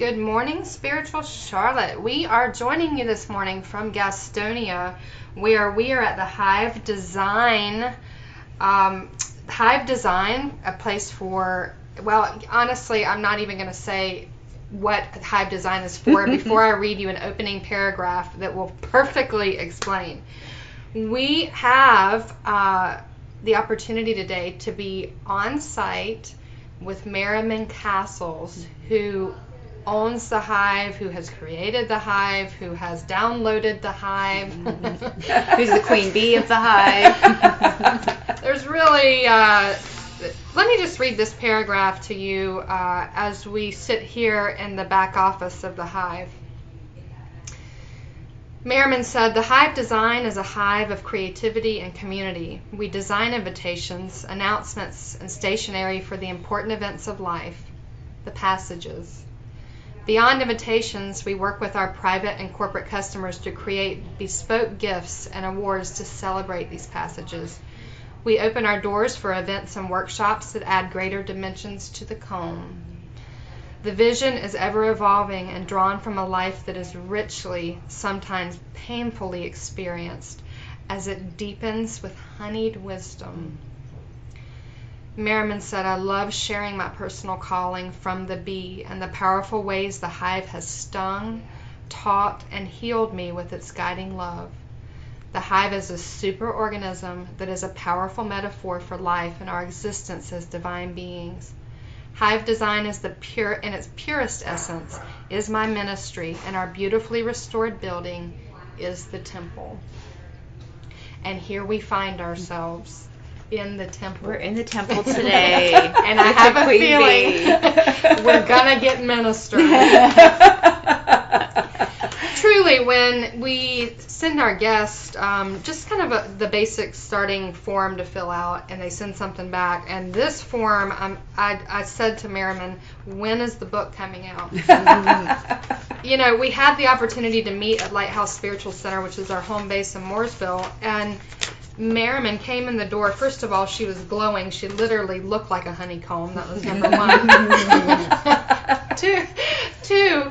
Good morning, Spiritual Charlotte. We are joining you this morning from Gastonia, where we are at the Hive Design. Um, Hive Design, a place for, well, honestly, I'm not even going to say what Hive Design is for before I read you an opening paragraph that will perfectly explain. We have uh, the opportunity today to be on site with Merryman Cassels, who owns the hive, who has created the hive, who has downloaded the hive, who's the queen bee of the hive. There's really, uh, let me just read this paragraph to you uh, as we sit here in the back office of the hive. Merryman said, The hive design is a hive of creativity and community. We design invitations, announcements, and stationery for the important events of life, the passages. Beyond invitations, we work with our private and corporate customers to create bespoke gifts and awards to celebrate these passages. We open our doors for events and workshops that add greater dimensions to the comb. The vision is ever evolving and drawn from a life that is richly, sometimes painfully experienced as it deepens with honeyed wisdom. Merryman said, I love sharing my personal calling from the bee and the powerful ways the hive has stung, taught, and healed me with its guiding love. The hive is a superorganism that is a powerful metaphor for life and our existence as divine beings. Hive design is the pure in its purest essence is my ministry and our beautifully restored building is the temple. And here we find ourselves in the temple. We're in the temple today. and I have a feeling we're gonna get ministered. Truly, when we send our guest, um, just kind of a, the basic starting form to fill out, and they send something back, and this form, um, I, I said to Merryman, when is the book coming out? you know, we had the opportunity to meet at Lighthouse Spiritual Center, which is our home base in Mooresville, and Merryman came in the door. First of all, she was glowing. She literally looked like a honeycomb. That was number one. two, two.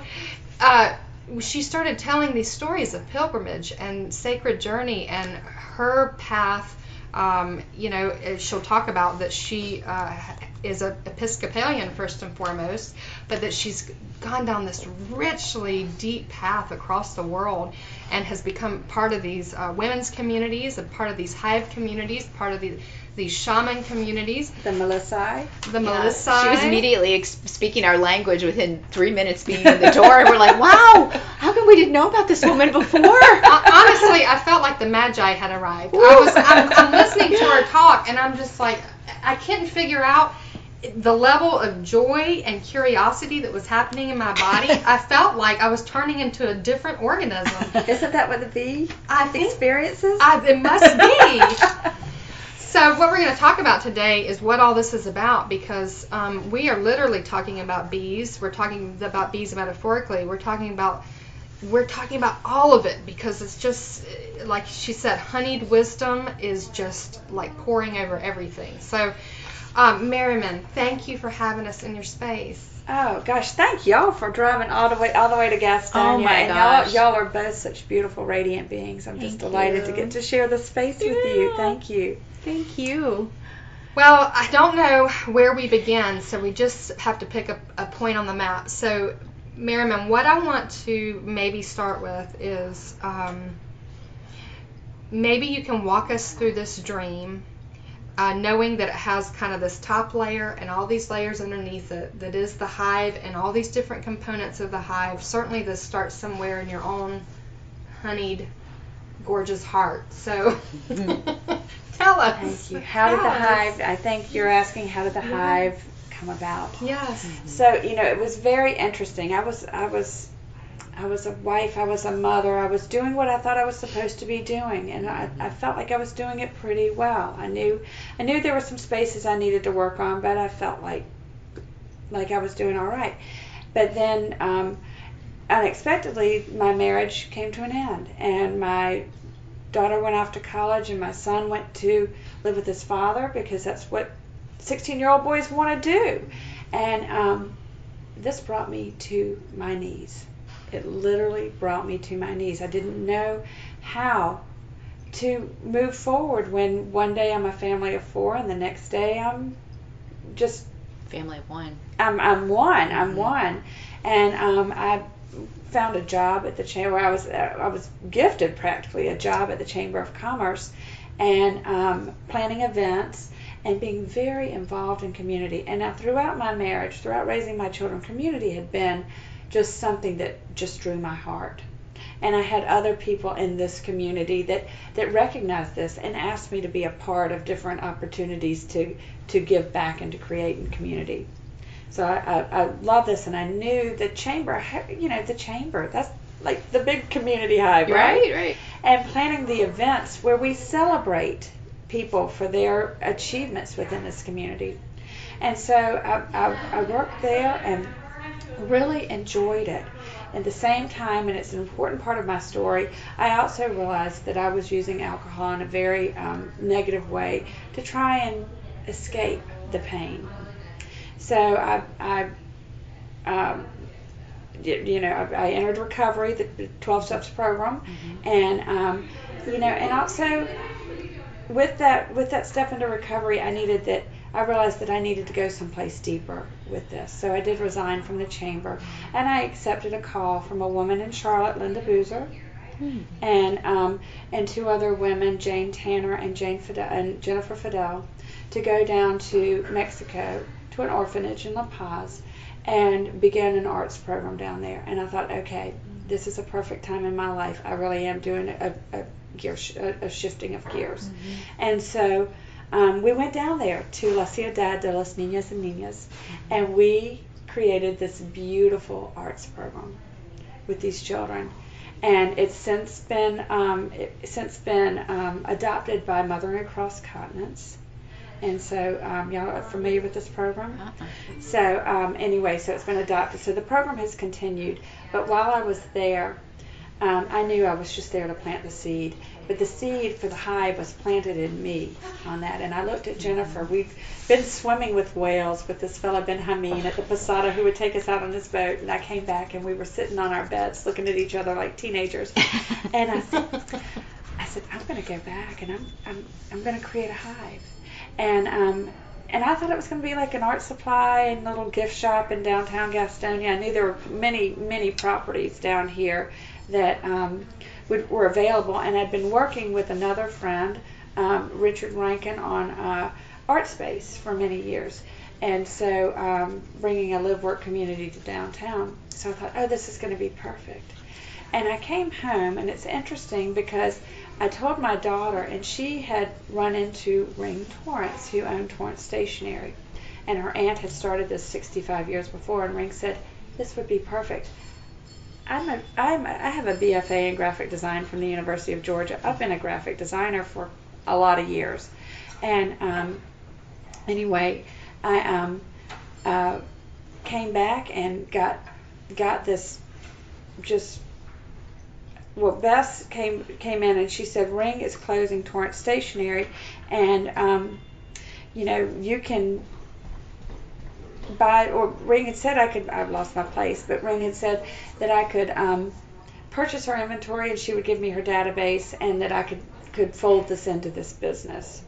Uh, she started telling these stories of pilgrimage and sacred journey and her path. Um, you know, she'll talk about that she uh, is an Episcopalian first and foremost, but that she's gone down this richly deep path across the world and has become part of these uh, women's communities, a part of these hive communities, part of the, these shaman communities. The Melissae. The yeah. Melissae. She was immediately ex- speaking our language within three minutes being in the door. and we're like, wow, how come we didn't know about this woman before? Honestly, I felt like the Magi had arrived. I was, I'm, I'm listening to her talk, and I'm just like, I couldn't figure out the level of joy and curiosity that was happening in my body, I felt like I was turning into a different organism. Isn't that what the bee I think, experiences? I, it must be. so what we're going to talk about today is what all this is about because um, we are literally talking about bees. We're talking about bees metaphorically. We're talking about we're talking about all of it because it's just like she said, honeyed wisdom is just like pouring over everything. So um, Merryman, thank you for having us in your space. Oh gosh, thank y'all for driving all the way all the way to Gastonia. Oh my and gosh. Y'all, y'all are both such beautiful, radiant beings. I'm just delighted you. to get to share the space yeah. with you. Thank you. Thank you. Well, I don't know where we begin, so we just have to pick a, a point on the map. So, Merryman, what I want to maybe start with is um, maybe you can walk us through this dream uh, knowing that it has kind of this top layer and all these layers underneath it that is the hive and all these different components of the hive. Certainly, this starts somewhere in your own honeyed, gorgeous heart. So, tell us. Thank you. How did the hive? I think you're asking how did the yeah. hive come about? Yes. So you know, it was very interesting. I was I was I was a wife, I was a mother, I was doing what I thought I was supposed to be doing, and I, I felt like I was doing it pretty well. I knew I knew there were some spaces I needed to work on, but I felt like like I was doing all right. But then um, unexpectedly, my marriage came to an end, and my daughter went off to college, and my son went to live with his father because that's what 16 year old boys want to do. And um, this brought me to my knees. It literally brought me to my knees. I didn't know how to move forward when one day I'm a family of four and the next day I'm just family of one. I'm I'm one. I'm one, and um, I found a job at the chamber. I was I was gifted practically a job at the Chamber of Commerce, and um, planning events and being very involved in community. And now throughout my marriage, throughout raising my children, community had been just something that just drew my heart. And I had other people in this community that, that recognized this and asked me to be a part of different opportunities to, to give back and to create in community. So I, I, I love this, and I knew the chamber, you know, the chamber, that's like the big community hive, right? Right, right. And planning the events where we celebrate people for their achievements within this community. And so I, I, I worked there and really enjoyed it. At the same time, and it's an important part of my story, I also realized that I was using alcohol in a very um, negative way to try and escape the pain. So I, I um, you know, I, entered recovery, the 12 steps program, mm-hmm. and um, you know, and also with that with that step into recovery, I needed that. I realized that I needed to go someplace deeper with this. So I did resign from the chamber, and I accepted a call from a woman in Charlotte, Linda Boozer, hmm. and um, and two other women, Jane Tanner and Jane Fidel, and Jennifer Fidel, to go down to Mexico to an orphanage in La Paz and began an arts program down there. And I thought, okay, this is a perfect time in my life. I really am doing a, a gear sh- a, shifting of gears. Mm-hmm. And so um, we went down there to La Ciudad de los Niños y Niñas, and we created this beautiful arts program with these children. And it's since been um, it's since been um, adopted by Mothering Across Continents. And so, um, y'all are familiar with this program? Uh-uh. So, um, anyway, so it's been adopted. So the program has continued. But while I was there, um, I knew I was just there to plant the seed. But the seed for the hive was planted in me on that. And I looked at Jennifer. We've been swimming with whales with this fellow Ben Hameen at the Posada who would take us out on his boat. And I came back and we were sitting on our beds looking at each other like teenagers. and I said, I said, I'm going to go back and I'm, I'm, I'm going to create a hive. And um, and I thought it was going to be like an art supply and little gift shop in downtown Gastonia. I knew there were many, many properties down here that um, would, were available, and I'd been working with another friend, um, Richard Rankin, on uh, Art Space for many years, and so um, bringing a live work community to downtown. So I thought, oh, this is going to be perfect. And I came home, and it's interesting because I told my daughter, and she had run into Ring Torrance, who owned Torrance Stationery, and her aunt had started this 65 years before, and Ring said, "This would be perfect." I'm a, I'm a, I have a BFA in graphic design from the University of Georgia. I've been a graphic designer for a lot of years, and um, anyway, I um, uh, came back and got got this just well, Bess came came in and she said Ring is closing Torrance Stationery, and um, you know you can buy, or Ring had said I could, I've lost my place, but Ring had said that I could um, purchase her inventory and she would give me her database and that I could, could fold this into this business.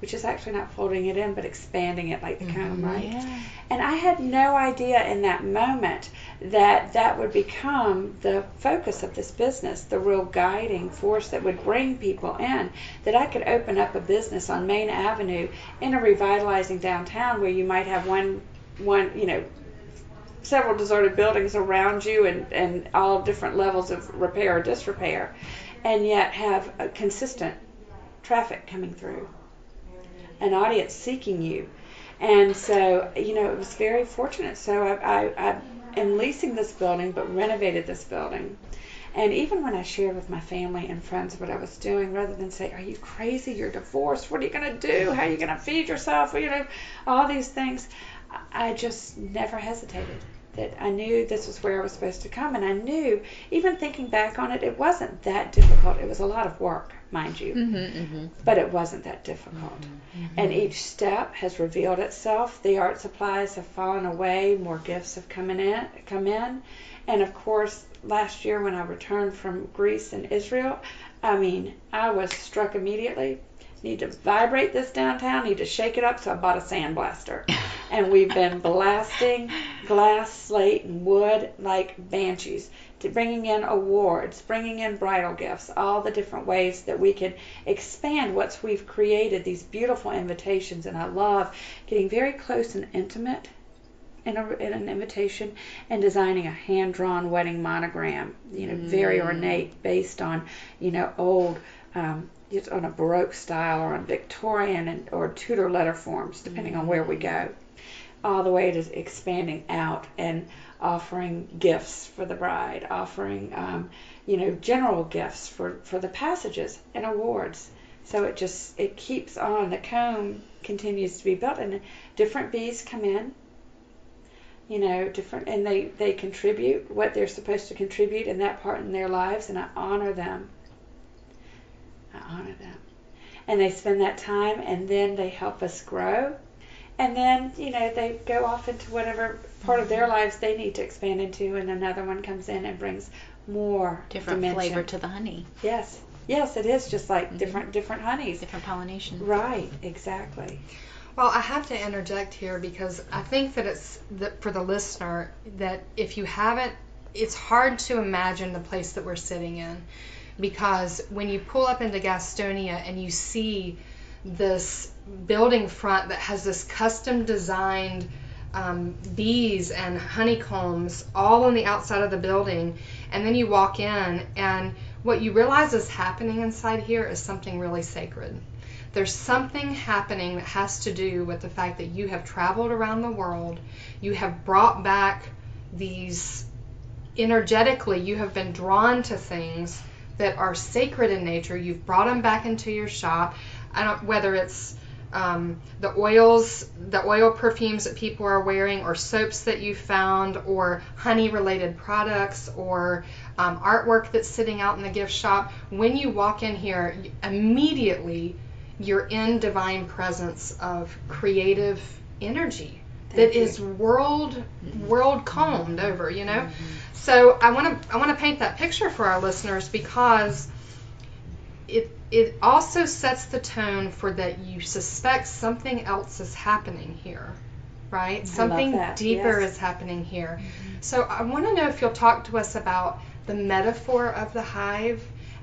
Which is actually not folding it in, but expanding it like the mm-hmm. right. Yeah. And I had no idea in that moment that that would become the focus of this business, the real guiding force that would bring people in. That I could open up a business on Main Avenue in a revitalizing downtown where you might have one one, you know, several deserted buildings around you and, and all different levels of repair or disrepair, and yet have a consistent traffic coming through, an audience seeking you. And so, you know, it was very fortunate. So I, I, I am leasing this building, but renovated this building. And even when I shared with my family and friends what I was doing, rather than say, "Are you crazy? You're divorced. What are you going to do? How are you going to feed yourself?" You know, all these things. I just never hesitated. that I knew this was where I was supposed to come, and I knew, even thinking back on it, it wasn't that difficult. It was a lot of work, mind you, Mm-hmm, mm-hmm. but it wasn't that difficult. And each step has revealed itself. The art supplies have fallen away. More gifts have come in. Come in, and of course, last year when I returned from Greece and Israel, I mean, I was struck immediately. Need to vibrate this downtown. Need to shake it up. So I bought a sandblaster, and we've been blasting glass, slate, and wood like banshees. To bringing in awards, bringing in bridal gifts, all the different ways that we can expand what we've created. These beautiful invitations, and I love getting very close and intimate in, a, in an invitation and designing a hand drawn wedding monogram, you know, very ornate, based on, you know, old, um, just on a Baroque style or on Victorian and, or Tudor letter forms, depending on where we go. All the way to expanding out and offering gifts for the bride, offering, um, you know, general gifts for, for the passages and awards. So it just it keeps on. The comb continues to be built, and different bees come in you know, different, and they they contribute what they're supposed to contribute in that part in their lives, and I honor them. I honor them, and they spend that time, and then they help us grow, and then you know they go off into whatever part of their lives they need to expand into, and another one comes in and brings more Different dimension. flavor to the honey, Yes, yes, it is just like Mhm. different different honeys. different pollination. Right, exactly. Well, I have to interject here because I think that it's the, for the listener that if you haven't, it's hard to imagine the place that we're sitting in because when you pull up into Gastonia and you see this building front that has this custom designed um, bees and honeycombs all on the outside of the building, and then you walk in and what you realize is happening inside here is something really sacred. There's something happening that has to do with the fact that you have traveled around the world, you have brought back these energetically, you have been drawn to things that are sacred in nature. You've brought them back into your shop. I don't whether it's um, the oils, the oil perfumes that people are wearing, or soaps that you found, or honey related products, or um, artwork that's sitting out in the gift shop. When you walk in here, immediately you're in divine presence of creative energy Thank that you. is world mm-hmm. world combed over you know mm-hmm. so i want to i want to paint that picture for our listeners because it it also sets the tone for that you suspect something else is happening here right something deeper yes. is happening here mm-hmm. so i want to know if you'll talk to us about the metaphor of the hive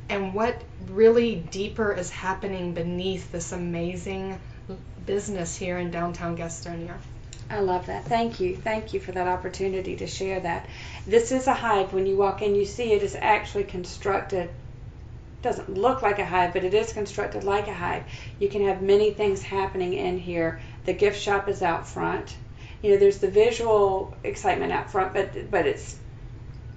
and what really deeper is happening beneath this amazing business here in downtown Gastonia. I love that. Thank you. Thank you for that opportunity to share that. This is a hive. When you walk in, you see it is actually constructed. Doesn't look like a hive, but it is constructed like a hive. You can have many things happening in here. The gift shop is out front. You know, there's the visual excitement out front, but but it's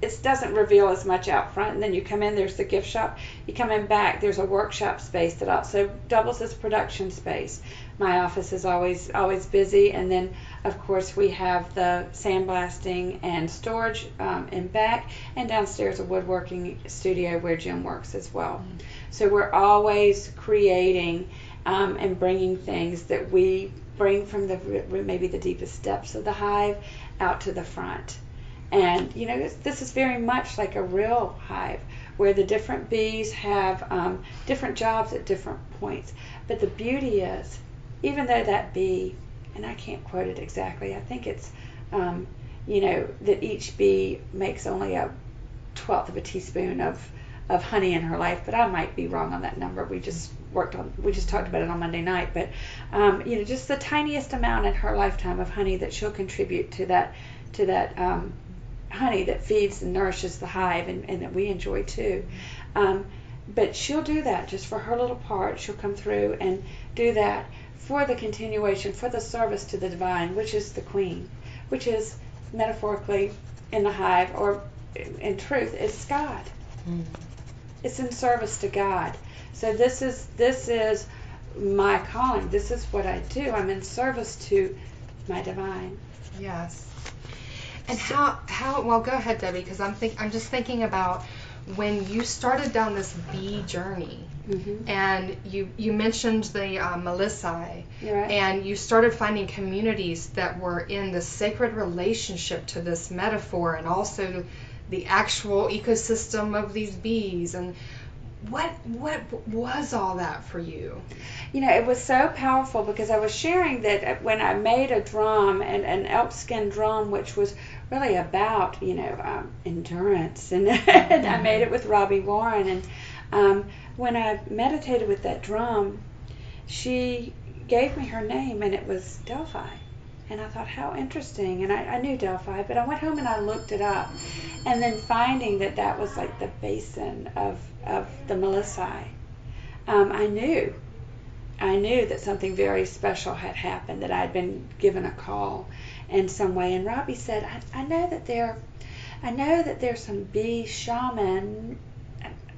it doesn't reveal as much out front. And then you come in, there's the gift shop. You come in back, there's a workshop space that also doubles as production space. My office is always always busy, and then of course we have the sandblasting and storage um, in back, and downstairs a woodworking studio where Jim works as well. So we're always creating um, and bringing things that we bring from the maybe the deepest depths of the hive out to the front. And you know, this, this is very much like a real hive where the different bees have um, different jobs at different points. But the beauty is, even though that bee, and I can't quote it exactly, I think it's, um, you know, that each bee makes only a twelfth of a teaspoon of, of honey in her life, but I might be wrong on that number. We just worked on, we just talked about it on Monday night, but um, you know, just the tiniest amount in her lifetime of honey that she'll contribute to that, to that um, honey that feeds and nourishes the hive and, and that we enjoy too. Um, but she'll do that just for her little part. She'll come through and do that for the continuation, for the service to the divine, which is the queen, which is metaphorically in the hive or in truth, it's God. Hmm. It's in service to God. So this is this is my calling. This is what I do. I'm in service to my divine. Yes. And how how well go ahead Debbie because I'm think I'm just thinking about when you started down this bee journey Mhm. and you you mentioned the uh, Melissae You're right. and you started finding communities that were in the sacred relationship to this metaphor and also the actual ecosystem of these bees and what what was all that for you? You know, it was so powerful because I was sharing that when I made a drum, and an elk skin drum, which was really about, you know, um, endurance, and, and I made it with Robbie Warren. And um, when I meditated with that drum, she gave me her name, and it was Delphi. And I thought, how interesting. And I, I knew Delphi, but I went home and I looked it up. And then finding that that was like the basin of, of the Melissae, um, I knew. I knew that something very special had happened, that I'd been given a call in some way. And Robbie said, I, I know that there, I know that there's some bee shaman,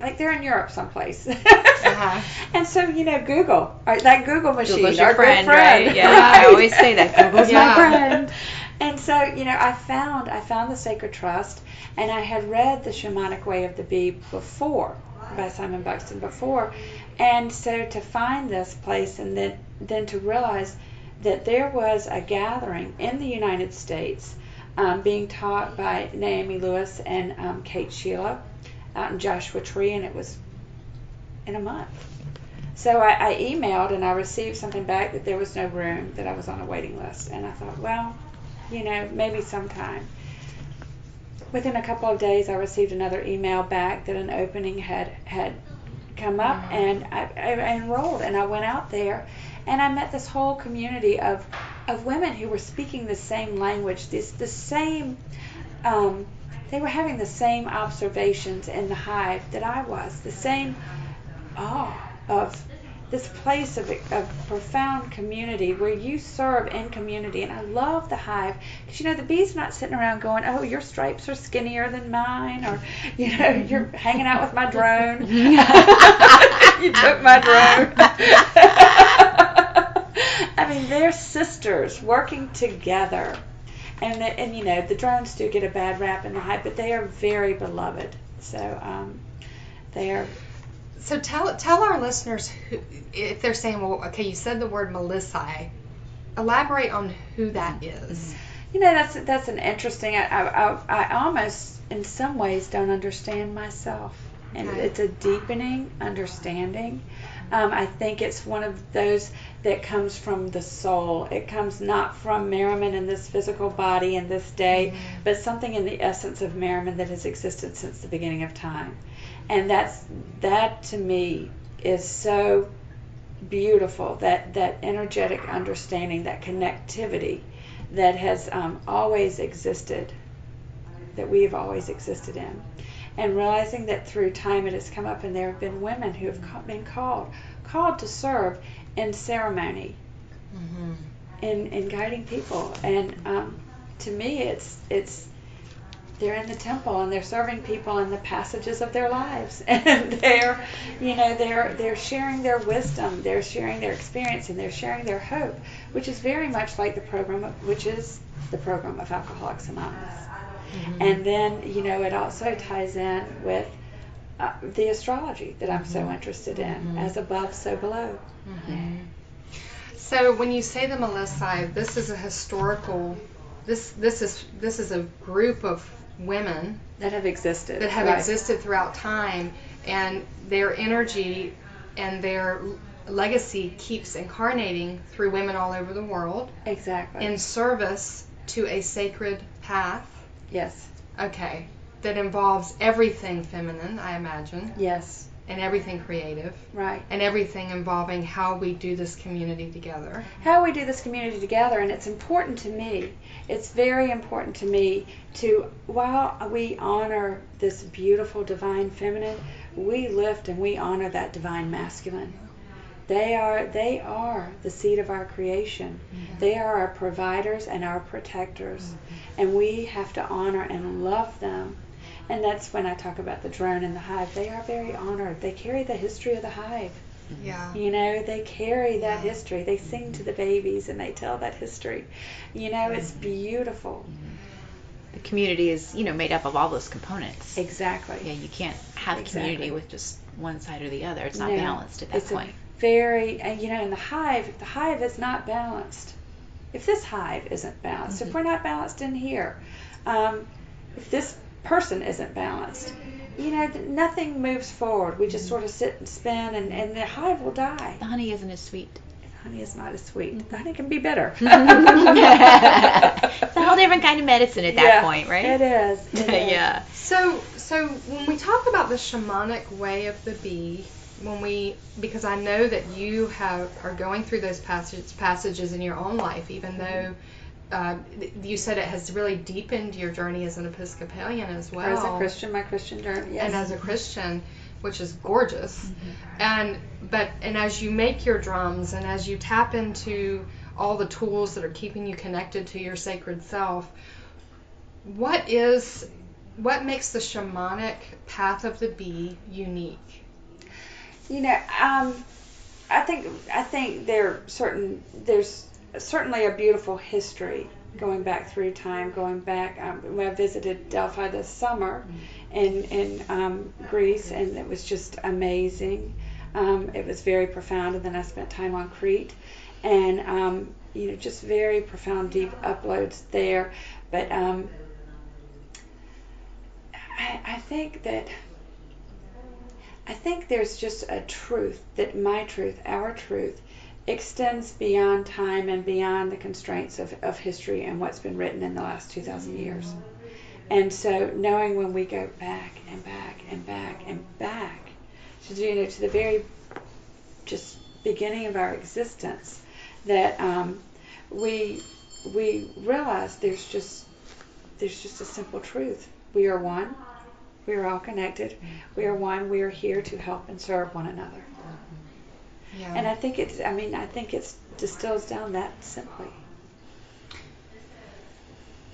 like they're in Europe someplace. Uh-huh. And so, you know, Google, or that Google machine, Google's our your good friend, friend, right? Yeah, I always say that Google's Yeah. my friend. And so, you know, I found I found the Sacred Trust, and I had read the Shamanic Way of the Bee before by Simon Buxton before, and so to find this place and then then to realize that there was a gathering in the United States um, being taught by Naomi Lewis and um, Kate Sheila out in Joshua Tree, and it was in a month. So I, I emailed and I received something back that there was no room, that I was on a waiting list. And I thought, well, you know, maybe sometime. Within a couple of days, I received another email back that an opening had had come up, and I, I enrolled. And I went out there, and I met this whole community of of women who were speaking the same language, this the same. Um, they were having the same observations in the hive that I was, the same awe of this place of, of profound community where you serve in community. And I love the hive because, you know, the bees are not sitting around going, oh, your stripes are skinnier than mine, or, you know, you're hanging out with my drone. you took my drone. I mean, they're sisters working together. And, the, and you know, the drones do get a bad rap in the hive, but they are very beloved. So um, they are So tell tell our listeners who, if they're saying, well, okay, you said the word Melissae. Elaborate on who that is. You know, that's that's an interesting. I, I, I, I almost, in some ways, don't understand myself, and Okay. it's a deepening understanding. Um, I think it's one of those that comes from the soul. It comes not from Merryman in this physical body in this day, but something in the essence of Merryman that has existed since the beginning of time, and that's that to me is so beautiful. That that energetic understanding, that connectivity that has um, always existed, that we have always existed in. And realizing that through time it has come up, and there have been women who have been called, called to serve in ceremony, Mm-hmm. in, in guiding people. And um, to me, it's it's they're in the temple and they're serving people in the passages of their lives, and they're you know they're they're sharing their wisdom, they're sharing their experience, and they're sharing their hope, which is very much like the program, of, which is the program of Alcoholics Anonymous. Mm-hmm. And then, you know, it also ties in with uh, the astrology that I'm so mm-hmm. interested in, mm-hmm. as above, so below. So when you say the Melissae, this is a historical. This this is this is a group of women That have existed. that have right. existed throughout time, and their energy and their legacy keeps incarnating through women all over the world Exactly. in service to a sacred path. Yes. Okay, that involves everything feminine, I imagine, Yes. and everything creative, Right. and everything involving how we do this community together. How we do this community together, and it's important to me. It's very important to me to, while we honor this beautiful divine feminine, we lift and we honor that divine masculine. They are they are the seed of our creation. Mm-hmm. They are our providers and our protectors, mm-hmm. and we have to honor and love them. And that's when I talk about the drone and the hive. They are very honored. They carry the history of the hive. Mm-hmm. Yeah. You know, they carry that history. They sing to the babies and they tell that history. You know, it's beautiful. the community is you know made up of all those components. Exactly. Yeah, you can't have Exactly. community with just one side or the other. It's not No, balanced at that it's point. A very, and you know, in the hive, if the hive is not balanced, if this hive isn't balanced, Mm-hmm. if we're not balanced in here, um, if this person isn't balanced, you know, nothing moves forward. We just Mm-hmm. sort of sit and spin, and, and the hive will die. The honey isn't as sweet. The honey is not as sweet. Mm-hmm. The honey can be bitter. it's a whole different kind of medicine at that Yeah, point, right? It is. it is. yeah. So, so when we talk about the shamanic way of the bee, when we, because I know that you have are going through those passages passages in your own life, even though uh, you said it has really deepened your journey as an Episcopalian as well, as a Christian, my Christian journey. Yes. and as a Christian, which is gorgeous. And but and as you make your drums and as you tap into all the tools that are keeping you connected to your sacred self, what is what makes the shamanic path of the bee unique? You know, um, I think I think there certain there's certainly a beautiful history going back through time, going back. Um, when I visited Delphi this summer in in um, Greece, and it was just amazing. Um, it was very profound, and then I spent time on Crete, and um, you know, just very profound, deep uploads there. But um, I, I think that I think there's just a truth that my truth, our truth, extends beyond time and beyond the constraints of, of history and what's been written in the last 2,000 years. And so knowing when we go back and back and back and back to, you know, to the very just beginning of our existence, that um, we we realize there's just there's just a simple truth. We are one. We are all connected. We are one. We are here to help and serve one another. Yeah. And I think it's, I mean, I think it distills down that simply.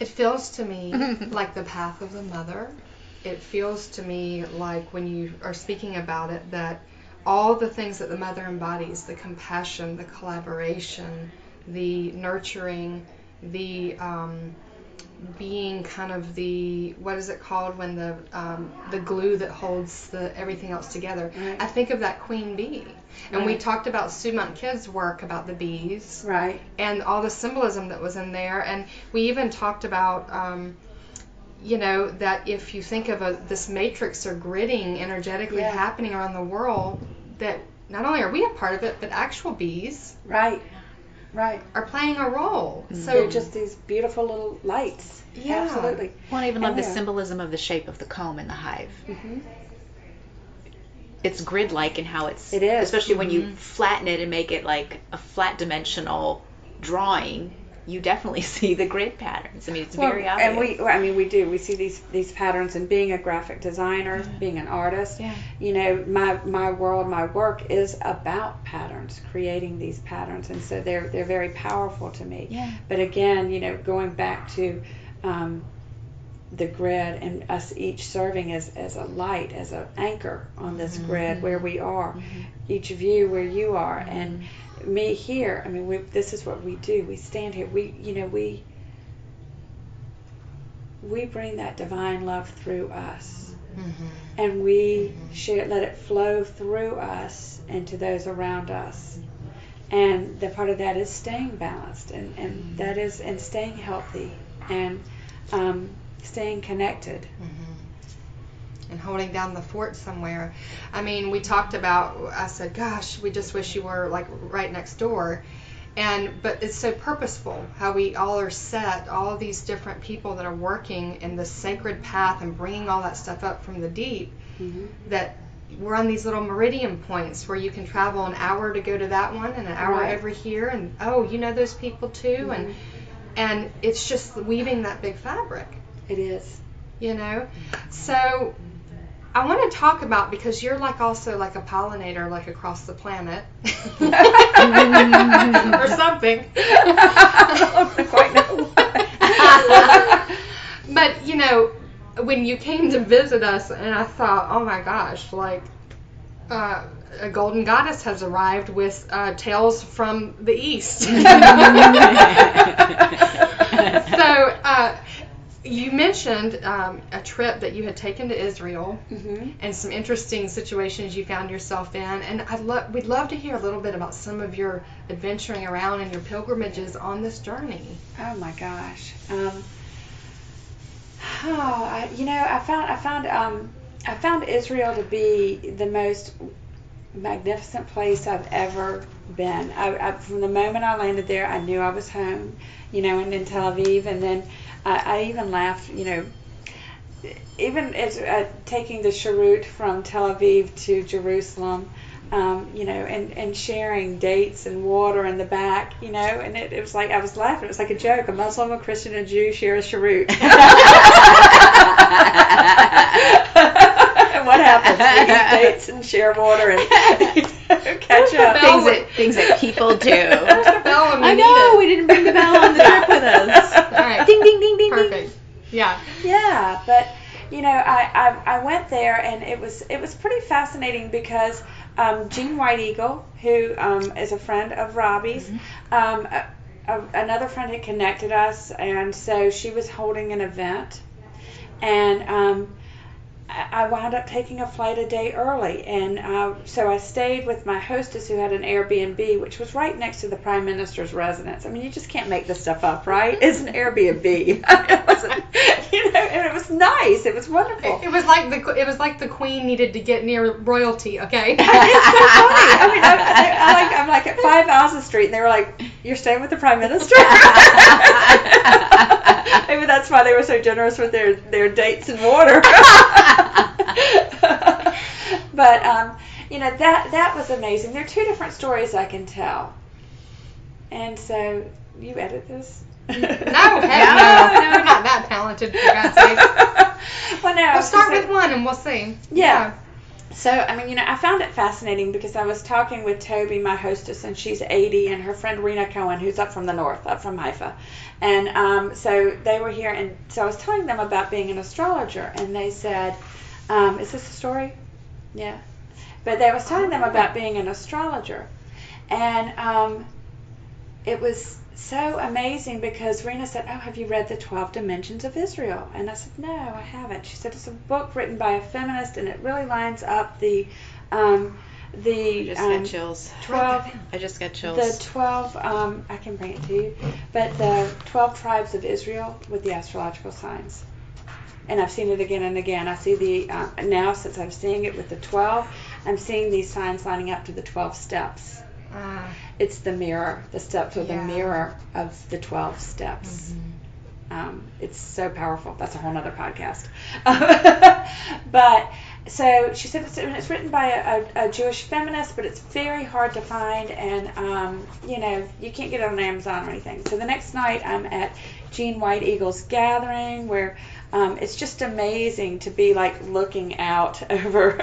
It feels to me like the path of the mother. It feels to me like when you are speaking about it that all the things that the mother embodies the compassion, the collaboration, the nurturing, the um, being kind of the what is it called when the um, the glue that holds the everything else together. Right. I think of that queen bee, and we talked about Sue Monk Kidd's work about the bees Right. and all the symbolism that was in there. And we even talked about, um, you know, that if you think of a, this matrix or gridding energetically Yeah. happening around the world, that not only are we a part of it, but actual bees Right. Right. are playing a role. So They're just these beautiful little lights. Yeah. Absolutely. Well, I even love the Yeah. symbolism of the shape of the comb in the hive. hmm It's grid-like in how it's. It is. Especially when you flatten it and make it like a flat dimensional drawing, you definitely see the grid patterns. I mean, it's very obvious. and we, well, I mean, we do. We see these these patterns. And being a graphic designer, being an artist, Yeah. you know, my my world, my work is about patterns, creating these patterns, and so they're they're very powerful to me. Yeah. But again, you know, going back to um, the grid and us each serving as, as a light, as an anchor on this mm-hmm. grid where we are, mm-hmm. each of you where you are, mm-hmm. and me here. I mean, we, this is what we do. We stand here. We, you know, we we bring that divine love through us, Mhm. and we share, let it flow through us into those around us. And the part of that is staying balanced, and, and that is and staying healthy, and um, staying connected. Mm-hmm. and holding down the fort somewhere. I mean, we talked about. I said, "Gosh, we just wish you were like right next door." And but it's so purposeful how we all are set, all these different people that are working in this sacred path and bringing all that stuff up from the deep. Mhm. That we're on these little meridian points where you can travel an hour to go to that one and an hour Right. over here, and oh, you know those people too, and and it's just weaving that big fabric It is. you know so i want to talk about because you're like also like a pollinator like across the planet or something I don't quite know. but you know when you came to visit us and i thought oh my gosh like uh, a golden goddess has arrived with uh, tales from the east so uh, you mentioned um, a trip that you had taken to Israel hmm and some interesting situations you found yourself in. And I'd lo- we'd love to hear a little bit about some of your adventuring around and your pilgrimages on this journey. Oh my gosh. Um, oh, I, you know, I found I found um, I found Israel to be the most magnificent place I've ever been. I, I, from the moment I landed there, I knew I was home. You know, and in Tel Aviv, and then I, I even laughed. You know, even as uh, taking the Sherut from Tel Aviv to Jerusalem. Um, you know, and, and sharing dates and water in the back, you know, and it, it was like I was laughing. It was like a joke. A Muslim, a Christian, a Jew share a and what happens? We eat dates and share water and catch up. things that things that people do. Where's the bell when we I know it? we didn't bring the bell on the trip with us. All right. Ding ding ding ding ding. Perfect. Yeah. Yeah, but you know, I, I I went there and it was it was pretty fascinating because um, Jean White Eagle, who um, is a friend of Robbie's, um, a, a, another friend had connected us, and so she was holding an event, and um, I wound up taking a flight a day early, and uh, so I stayed with my hostess who had an Airbnb, which was right next to the prime minister's residence. I mean, you just can't make this stuff up, right? It's an Airbnb. it wasn't, you know, and it was nice. It was wonderful. It, it was like the it was like the queen needed to get near royalty. Okay. it's so funny. I mean, I, I, I like I'm like at Five Aza Street, and they were like, "You're staying with the prime minister." Maybe that's why they were so generous with their their dates and water. but um, you know that that was amazing. There are two different stories I can tell, and so you edit this. No, heck no, no, we're not that talented for God's sake. well, no. I We'll start with say- one and we'll see. Yeah. So, I mean, you know, I found it fascinating because I was talking with Toby, my hostess, and she's 80, and her friend Rena Cohen, who's up from the north, up from Haifa. And um, so they were here, and so I was telling them about being an astrologer, and they said, um, Is this a story? Yeah. But they was telling them about being an astrologer. And um, it was so amazing because Rena said, "Oh, have you read the Twelve Dimensions of Israel?" And I said, "No, I haven't." She said, "It's a book written by a feminist, and it really lines up the um, the I just um, got chills. twelve I just got chills. the twelve. Um, I can bring it to you, but the twelve tribes of Israel with the astrological signs." And I've seen it again and again. I see the uh, now since I'm seeing it with the twelve, I'm seeing these signs lining up to the twelve steps Ah, it's the mirror. The steps are the mirror of the 12 steps. Um, it's so powerful. That's a whole other podcast. but so she said it's, it's written by a, a, a Jewish feminist, but it's very hard to find, and um, you know you can't get it on Amazon or anything. So the next night I'm at Jean White Eagle's gathering where. Um, it's just amazing to be like looking out over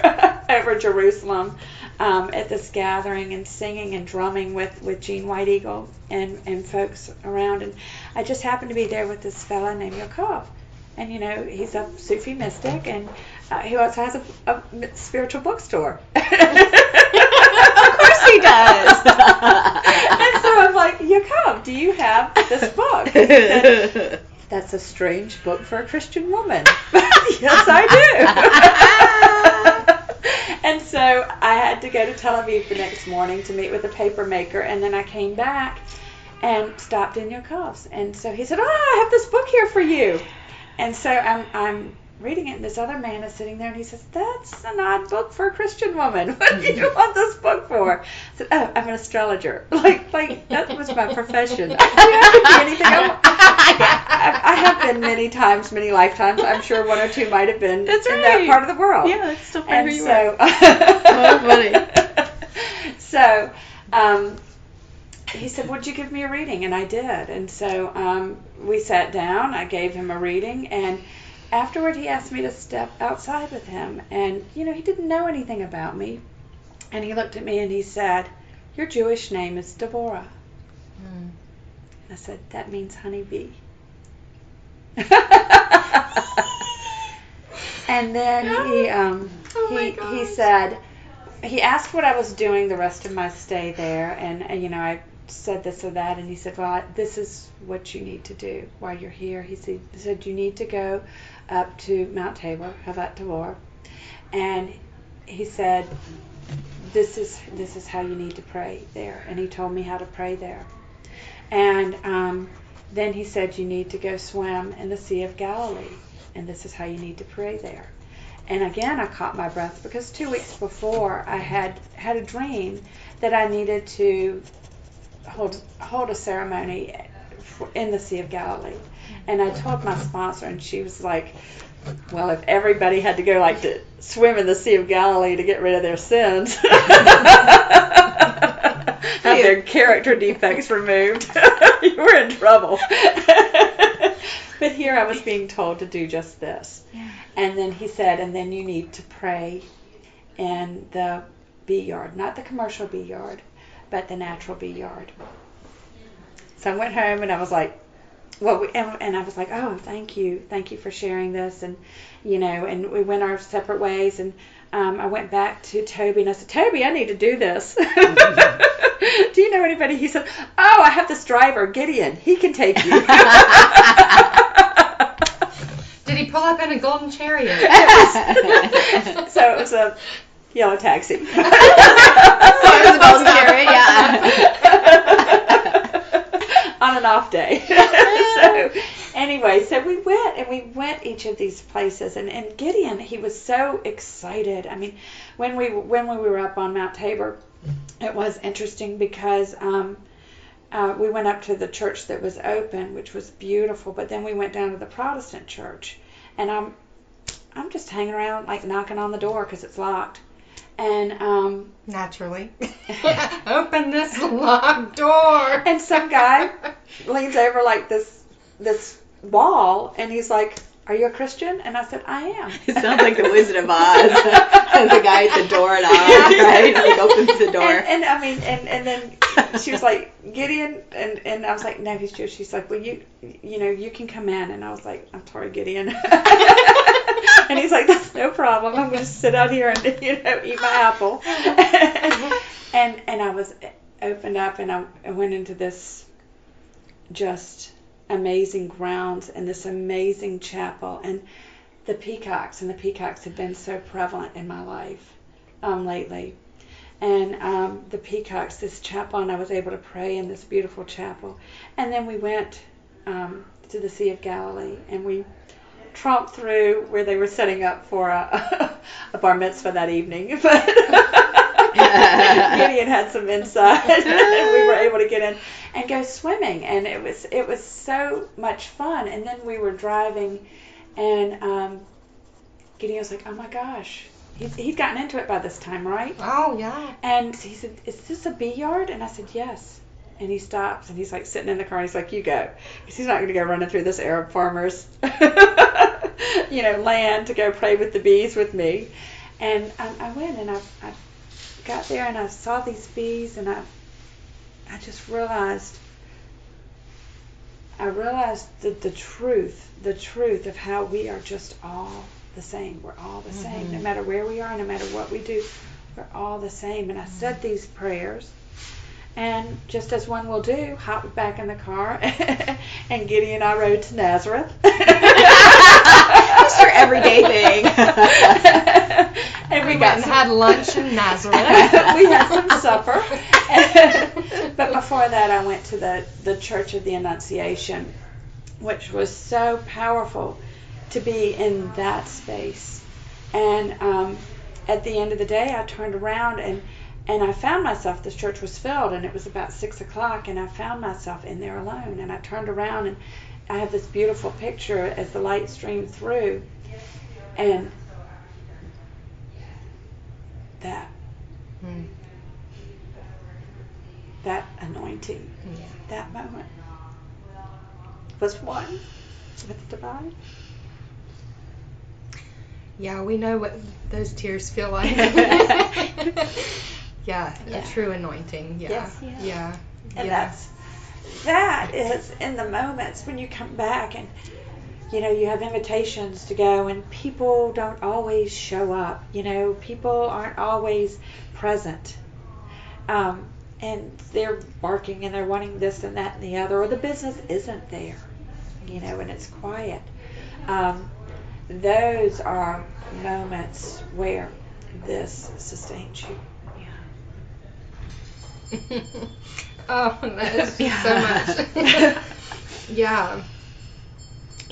over Jerusalem um, at this gathering and singing and drumming with with Jean White Eagle and and folks around. And I just happened to be there with this fella named Yakov, and you know he's a Sufi mystic, and uh, he also has a, a spiritual bookstore. of course he does. and so I'm like, Yakov, do you have this book? Said, That's a strange book for a Christian woman. yes, I do. So I had to go to Tel Aviv the next morning to meet with a paper maker, and then I came back and stopped in your Yakov's. And so he said, "Oh, I have this book here for you." And so I'm I'm reading it, and this other man is sitting there, and he says, "That's an odd book for a Christian woman. What do you want this book for?" I said, "Oh, I'm an astrologer. Like like that was my profession. I could be anything I want." I, I have been many times, many lifetimes. I'm sure one or two might have been That's in that part of the world. yeah, that's still part of you so, are. funny. so, um, he said, "Would you give me a reading?" And I did. And so um, we sat down. I gave him a reading, and afterward, he asked me to step outside with him. And you know, he didn't know anything about me. And he looked at me and he said, "Your Jewish name is Deborah." Hmm. I said, "That means honeybee." and then he um, Oh he he said he asked what I was doing the rest of my stay there, and, and you know I said this or that, and he said, "Well, this is what you need to do while you're here." He said, he said "You need to go up to Mount Tabor, Havat Tabor, and he said, "This is this is how you need to pray there." And he told me how to pray there, and um, then he said, "You need to go swim in the Sea of Galilee, and this is how you need to pray there." And again, I caught my breath because two weeks before I had had a dream that I needed to hold hold a ceremony in the Sea of Galilee. And I told my sponsor, and she was like, "Well, if everybody had to go like to swim in the Sea of Galilee to get rid of their sins, have their character defects removed, you were in trouble." but here I was being told to do just this. Yeah. And then he said, and then you need to pray in the bee yard, not the commercial bee yard, but the natural bee yard. So I went home and I was like, well, we, and, and I was like, oh, thank you, thank you for sharing this, and you know, and we went our separate ways, and um, I went back to Toby and I said, Toby, I need to do this. do you know anybody? He said, oh, I have this driver, Gideon. He can take you. Did he pull up in a golden chariot? so it was a yellow taxi. Part of the golden chariot, yeah. On an off day. so anyway, so we went and we went each of these places and, and Gideon, he was so excited. I mean, when we when we were up on Mount Tabor, it was interesting because um, uh, we went up to the church that was open, which was beautiful, but then we went down to the Protestant church, and I'm I'm just hanging around like knocking on the door because it's locked, and um, Naturally. Open this locked door. and some guy leans over like this this wall, and he's like, "Are you a Christian?" And I said, "I am." It sounds like the Wizard of Oz. the guy at the door and Oz, right? He opens the door. And, and I mean, and and then she was like Gideon, and and I was like, no, he's Jewish. She's like, well, you you know, you can come in, and I was like, I'm sorry, Gideon. and he's like, that's no problem. I'm going to sit out here and you know eat my apple. and and I was opened up, and I went into this just amazing grounds and this amazing chapel and the peacocks and the peacocks have been so prevalent in my life um, lately and um, the peacocks, this chapel, and I was able to pray in this beautiful chapel. And then we went um, to the Sea of Galilee, and we tromped through where they were setting up for a, a bar mitzvah that evening. But Gideon had some insight, and we were able to get in and go swimming, and it was it was so much fun. And then we were driving, and um, Gideon was like, "Oh my gosh." He'd, he'd gotten into it by this time, right? Oh, yeah. And he said, Is this a bee yard? And I said, Yes. And he stops and he's like sitting in the car and he's like, You go. Because he's not going to go running through this Arab farmer's, you know, land to go pray with the bees with me. And I, I went and I, I got there and I saw these bees and I, I just realized, I realized the, the truth, the truth of how we are just all the same. We're all the same. No mm-hmm. matter where we are, no matter what we do, we're all the same. And I mm-hmm. said these prayers. And just as one will do, hopped back in the car, and Gideon and I rode to Nazareth. Just your everyday thing. and we We got went and had lunch in Nazareth. we had some supper. but before that, I went to the, the Church of the Annunciation, which was so powerful to be in that space. And um, at the end of the day, I turned around and and I found myself. This church was filled, and it was about six o'clock, and I found myself in there alone. And I turned around, and I have this beautiful picture as the light streamed through, and that Hmm. that anointing, Yeah. that moment was one with the divine. Yeah, we know what those tears feel like. yeah, Yeah. a true anointing. Yeah. Yes, yeah. Yeah. And yeah. that's that is in the moments when you come back and you know you have invitations to go and people don't always show up. You know, people aren't always present. Um, and they're barking and they're wanting this and that and the other, or the business isn't there, you know, and it's quiet. Um, those are moments where this sustains you. oh, that is just so much. yeah.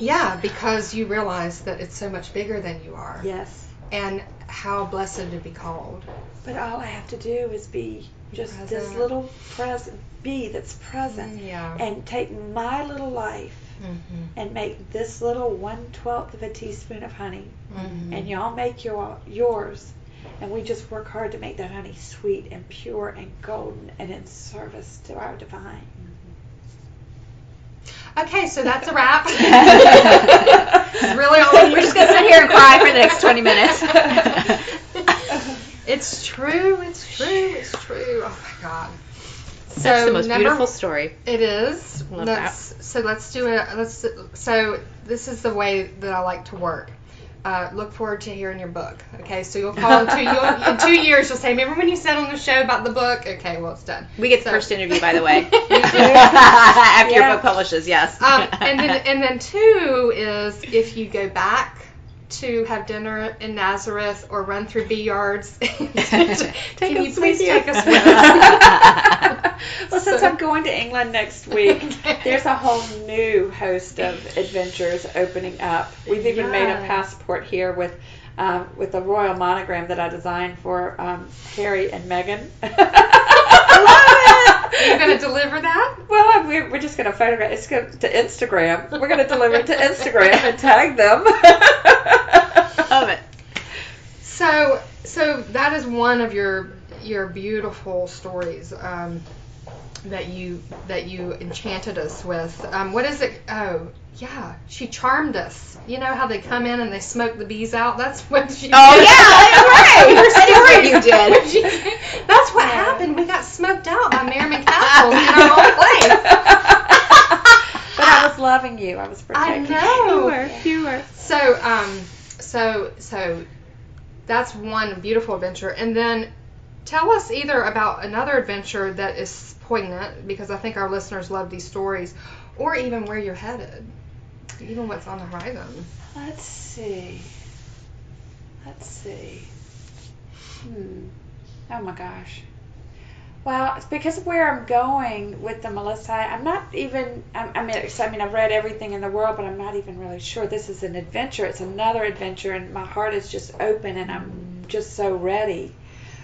Yeah, because you realize that it's so much bigger than you are. Yes. And how blessed to be called. But all I have to do is be just this little present, be that's present, Yeah. and take my little life Mm-hmm. and make this little one twelfth of a teaspoon of honey, Mm-hmm. and y'all make your yours, and we just work hard to make that honey sweet and pure and golden and in service to our divine. Okay, so that's a wrap. Really all We're just gonna sit here and cry for the next 20 minutes. it's true. It's true. It's true. Oh my God. That's the most number- beautiful story. It is. Love let's, So let's do it. Let's. So this is the way that I like to work. Uh, look forward to hearing your book. Okay, so you'll call in two, you'll, in two years. You'll say, "Remember when you said on the show about the book?" Okay, well it's done. We get the So- first interview, by the way. After your book publishes, yes. Um, and then and then two is if you go back to have dinner in Nazareth or run through bee yards. can you please you. take us with us? well, since So- I'm going to England next week, Okay. there's a whole new host of adventures opening up. We've even made a passport here with um, with a royal monogram that I designed for um, Harry and Meghan. You're going to deliver that? Well, we're, we're just going to photograph. It's go to Instagram. We're going to deliver it to Instagram and tag them. Love it. So, so that is one of your your beautiful stories um, that you that you enchanted us with. Um, what is it? Oh, yeah, she charmed us. You know how they come in and they smoke the bees out? That's what she. Oh, did. yeah, right. Her I know story. you did. That's what happened. We got smoked out by Merryman Cassels in our own place. but I was loving you. I was I know protecting know. You were. So, um, so, so that's one beautiful adventure. And then tell us either about another adventure that is poignant, because I think our listeners love these stories, or even where you're headed, even what's on the horizon. Let's see. Let's see. Hmm. Oh my gosh. Well, it's because of where I'm going with the Melissae. I'm not even. I'm, I mean, I mean, I've read everything in the world, but I'm not even really sure. This is an adventure. It's another adventure, and my heart is just open, and I'm just so ready,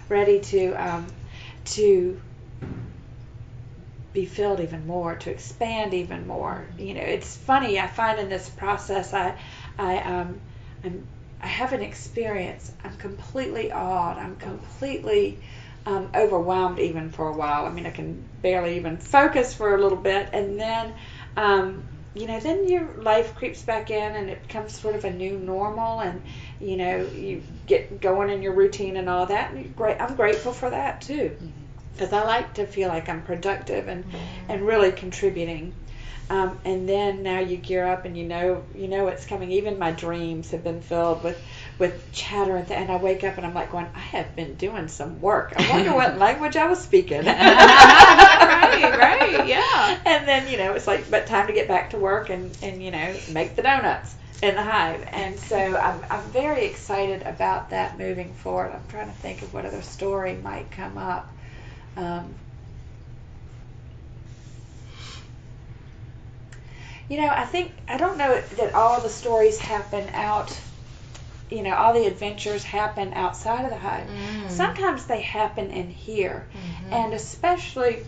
ready to, um, to be filled even more, to expand even more. You know, it's funny. I find in this process, I, I, um, I'm, I have an experience. I'm completely awed. I'm completely um, overwhelmed even for a while. I mean, I can barely even focus for a little bit, and then, um, you know, then your life creeps back in, and it becomes sort of a new normal, and you know, you get going in your routine and all that. And great, I'm grateful for that too mm-hmm. because I like to feel like I'm productive and mm-hmm. and really contributing. Um, and then now you gear up and you know you know what's coming. Even my dreams have been filled with with chatter and, th- and I wake up and I'm like going, I have been doing some work. I wonder what language I was speaking. right, right, yeah. And then you know it's like, but time to get back to work and and you know make the donuts in the hive. And so I'm I'm very excited about that moving forward. I'm trying to think of what other story might come up. Um, you know, I think I don't know that all the stories happen out. You know, all the adventures happen outside of the hive. Mm. Sometimes they happen in here, Mhm. and especially,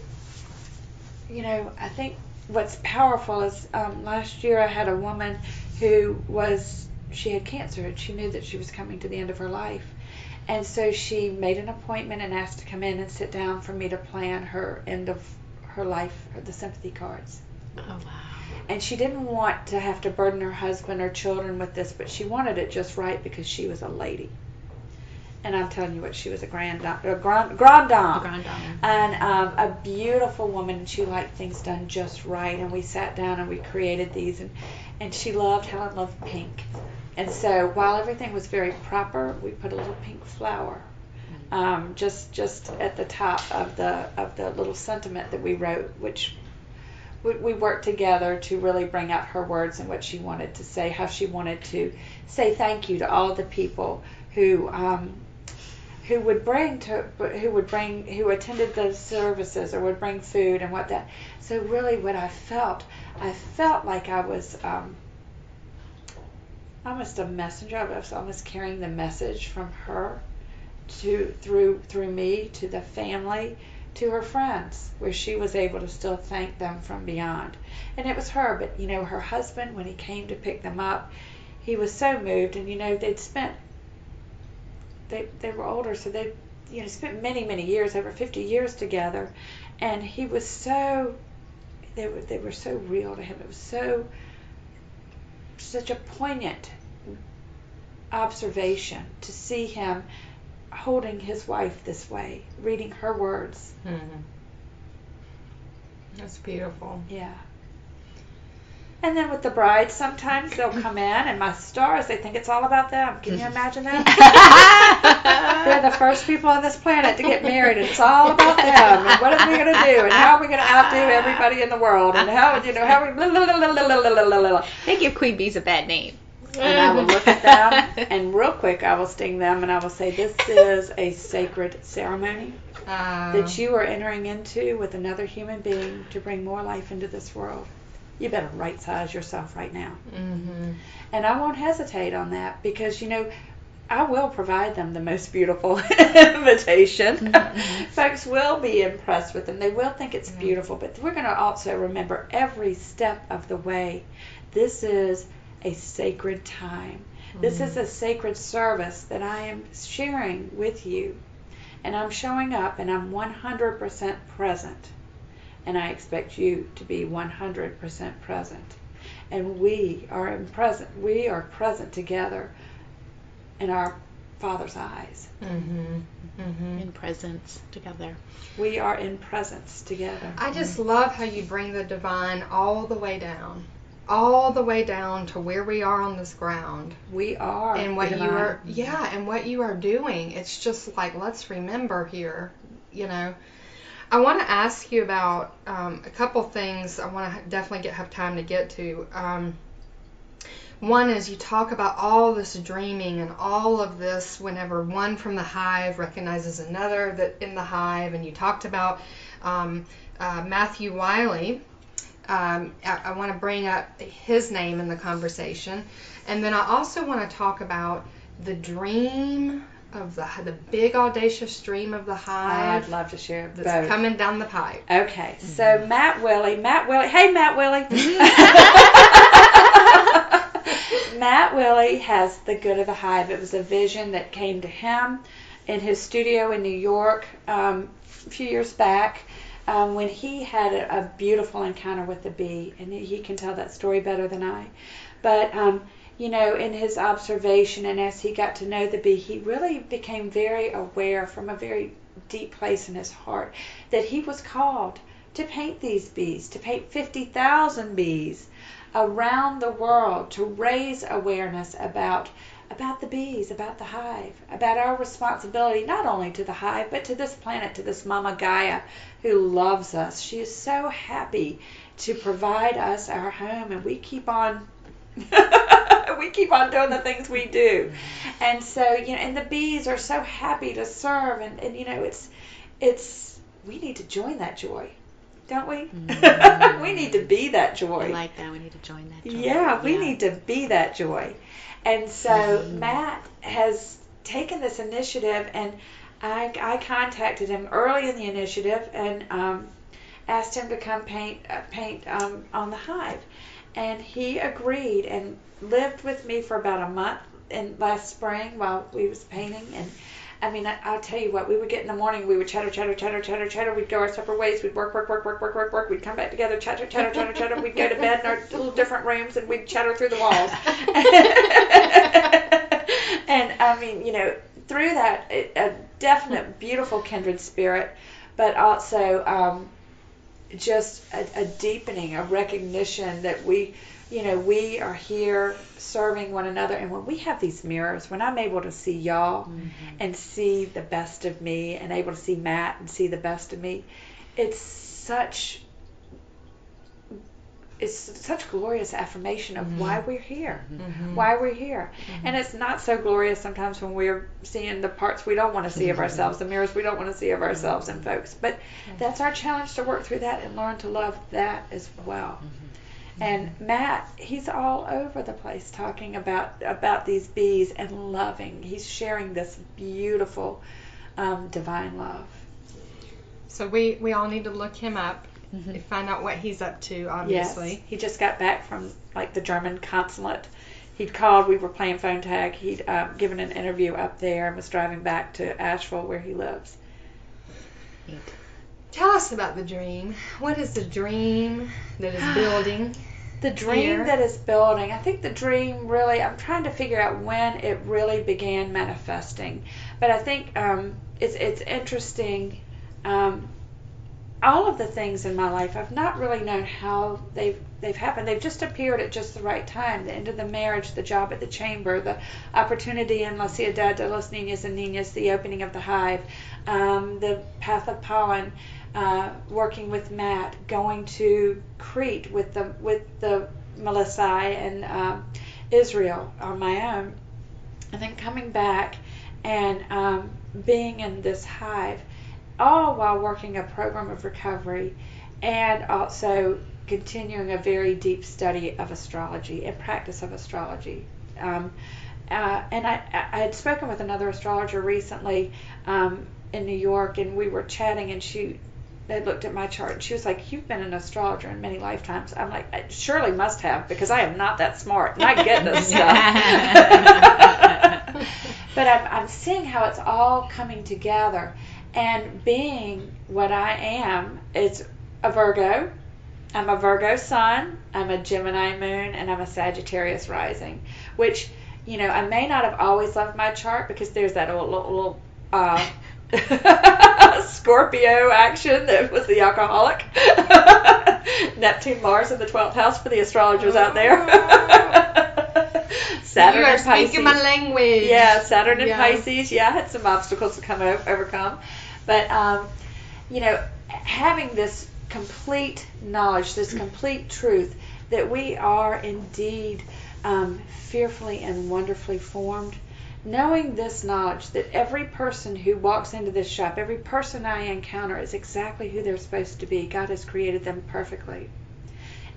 you know, I think what's powerful is um, last year I had a woman who was she had cancer and she knew that she was coming to the end of her life, and so she made an appointment and asked to come in and sit down for me to plan her end of her life, the sympathy cards. Oh, wow. And she didn't want to have to burden her husband or children with this, but she wanted it just right because she was a lady. And I'm telling you what, she was a grand a grand, grand dame. Grand dame. And um, a beautiful woman, and she liked things done just right. And we sat down and we created these, and, and she loved Helen loved pink. And so while everything was very proper, we put a little pink flower um, just just at the top of the of the little sentiment that we wrote, which we, we worked together to really bring out her words and what she wanted to say, how she wanted to say thank you to all the people who um, who would bring to who would bring who attended the services or would bring food and what that. So really, what I felt, I felt like I was. Um, almost a messenger. I was almost carrying the message from her to through through me to the family to her friends where she was able to still thank them from beyond. And it was her but you know her husband when he came to pick them up he was so moved. And you know they'd spent they they were older so they you know spent many many years over 50 years together. And he was so they were they were so real to him. It was so such a poignant observation to see him holding his wife this way, reading her words. Mm-hmm. That's beautiful. Yeah. And then with the brides, sometimes they'll come in, and my stars, they think it's all about them. Can you imagine that? They're the first people on this planet to get married, and it's all about them. And what are we going to do? And how are we going to outdo everybody in the world? And how, you know, how are we. Blah, blah, blah, blah, blah, blah, blah. They give queen bees a bad name. And I will look at them, and real quick, I will sting them, and I will say, This is a sacred ceremony Uh, that you are entering into with another human being to bring more life into this world. You better right size yourself right now. hmm And I won't hesitate on that because, you know, I will provide them the most beautiful invitation. Folks will be impressed with them. They will think it's beautiful, but we're going to also remember every step of the way. This is a sacred time. This is a sacred service that I am sharing with you. And I'm showing up and I'm 100% present. And I expect you to be 100% present. And we are in present we are present together in our Father's eyes. hmm hmm In presence together. We are in presence together. I just love how you bring the divine all the way down, all the way down to where we are on this ground, We are and what you are, yeah, and what you are doing. It's just like let's remember here, you know. I want to ask you about um, a couple things. I want to definitely get have time to get to. Um, one is you talk about all this dreaming and all of this whenever one from the hive recognizes another that in the hive, and you talked about um, uh, Matthew Willey. Um, I, I want to bring up his name in the conversation, and then I also want to talk about the dream of the the big audacious dream of the hive. I'd love to share that's both. coming down the pipe. Okay, so Matt Willey, Matt Willey, hey Matt Willey. Matt Willey has the good of the hive. It was a vision that came to him in his studio in New York um, a few years back um, when he had a, a beautiful encounter with the bee, and he can tell that story better than I. But um, you know, in his observation and as he got to know the bee, he really became very aware from a very deep place in his heart that he was called to paint these bees, to paint 50,000 bees around the world to raise awareness about about the bees, about the hive, about our responsibility not only to the hive but to this planet, to this Mama Gaia who loves us. She is so happy to provide us our home and we keep on we keep on doing the things we do. And so, you know, and the bees are so happy to serve and, and you know, it's it's we need to join that joy. Don't we? we need to be that joy. I like that. We need to join that. joy. Yeah, we need to be that joy. And so Matt has taken this initiative, and I, I contacted him early in the initiative and um, asked him to come paint uh, paint um, on the hive, and he agreed and lived with me for about a month in last spring while we was painting and. I mean, I, I'll tell you what. We would get in the morning. We would chatter, chatter, chatter, chatter, chatter. We'd go our separate ways. We'd work, work, work, work, work, work, work. We'd come back together, chatter, chatter, chatter, chatter. We'd go to bed in our little different rooms, and we'd chatter through the walls. and I mean, you know, through that, a a definite, beautiful kindred spirit, but also um, just a, a deepening, a recognition that we you know, we are here serving one another. And when we have these mirrors, when I'm able to see y'all Mm-hmm. and see the best of me and able to see Matt and see the best of me, it's such it's such glorious affirmation of why mm-hmm. we're here, mm-hmm. why we're here, mm-hmm. and it's not so glorious sometimes when we're seeing the parts we don't want to see of ourselves, the mirrors we don't want to see of ourselves and folks. But that's our challenge to work through that and learn to love that as well. And Matt, he's all over the place talking about about these bees and loving. He's sharing this beautiful um, divine love. So we, we all need to look him up Mm-hmm. and find out what he's up to, obviously. Yes, he just got back from like the German consulate. He'd called. We were playing phone tag. He'd um, given an interview up there and was driving back to Asheville where he lives. Neat. Tell us about the dream. What is the dream that is building? The dream Here. that is building. I think the dream really. I'm trying to figure out when it really began manifesting, but I think um, it's it's interesting. Um, all of the things in my life, I've not really known how they've they've happened. They've just appeared at just the right time. The end of the marriage, the job at the chamber, the opportunity in La Ciudad de los Niños and Niñas, the opening of the hive, um, the path of pollen, uh, working with Matt, going to Crete with the with the Melissae and um, Israel on my own, and then coming back and um, being in this hive all while working a program of recovery and also continuing a very deep study of astrology and practice of astrology. Um, uh, and I, I had spoken with another astrologer recently um, in New York, and we were chatting, and she had looked at my chart, and she was like, "You've been an astrologer in many lifetimes." I'm like, "I surely must have, because I am not that smart, and I get this stuff." but I'm, I'm seeing how it's all coming together and being what I am is a Virgo. I'm a Virgo sun, I'm a Gemini moon, and I'm a Sagittarius rising, which, you know, I may not have always loved my chart because there's that little, little, little uh, Scorpio action that was the alcoholic. Neptune, Mars in the 12th house for the astrologers out there. Saturn you are and Pisces. speaking my language. Yeah, Saturn and Yeah. Pisces. Yeah, I had some obstacles to come o- overcome, but um, you know, having this complete knowledge, this complete truth that we are indeed um, fearfully and wonderfully formed. Knowing this knowledge that every person who walks into this shop, every person I encounter is exactly who they're supposed to be. God has created them perfectly.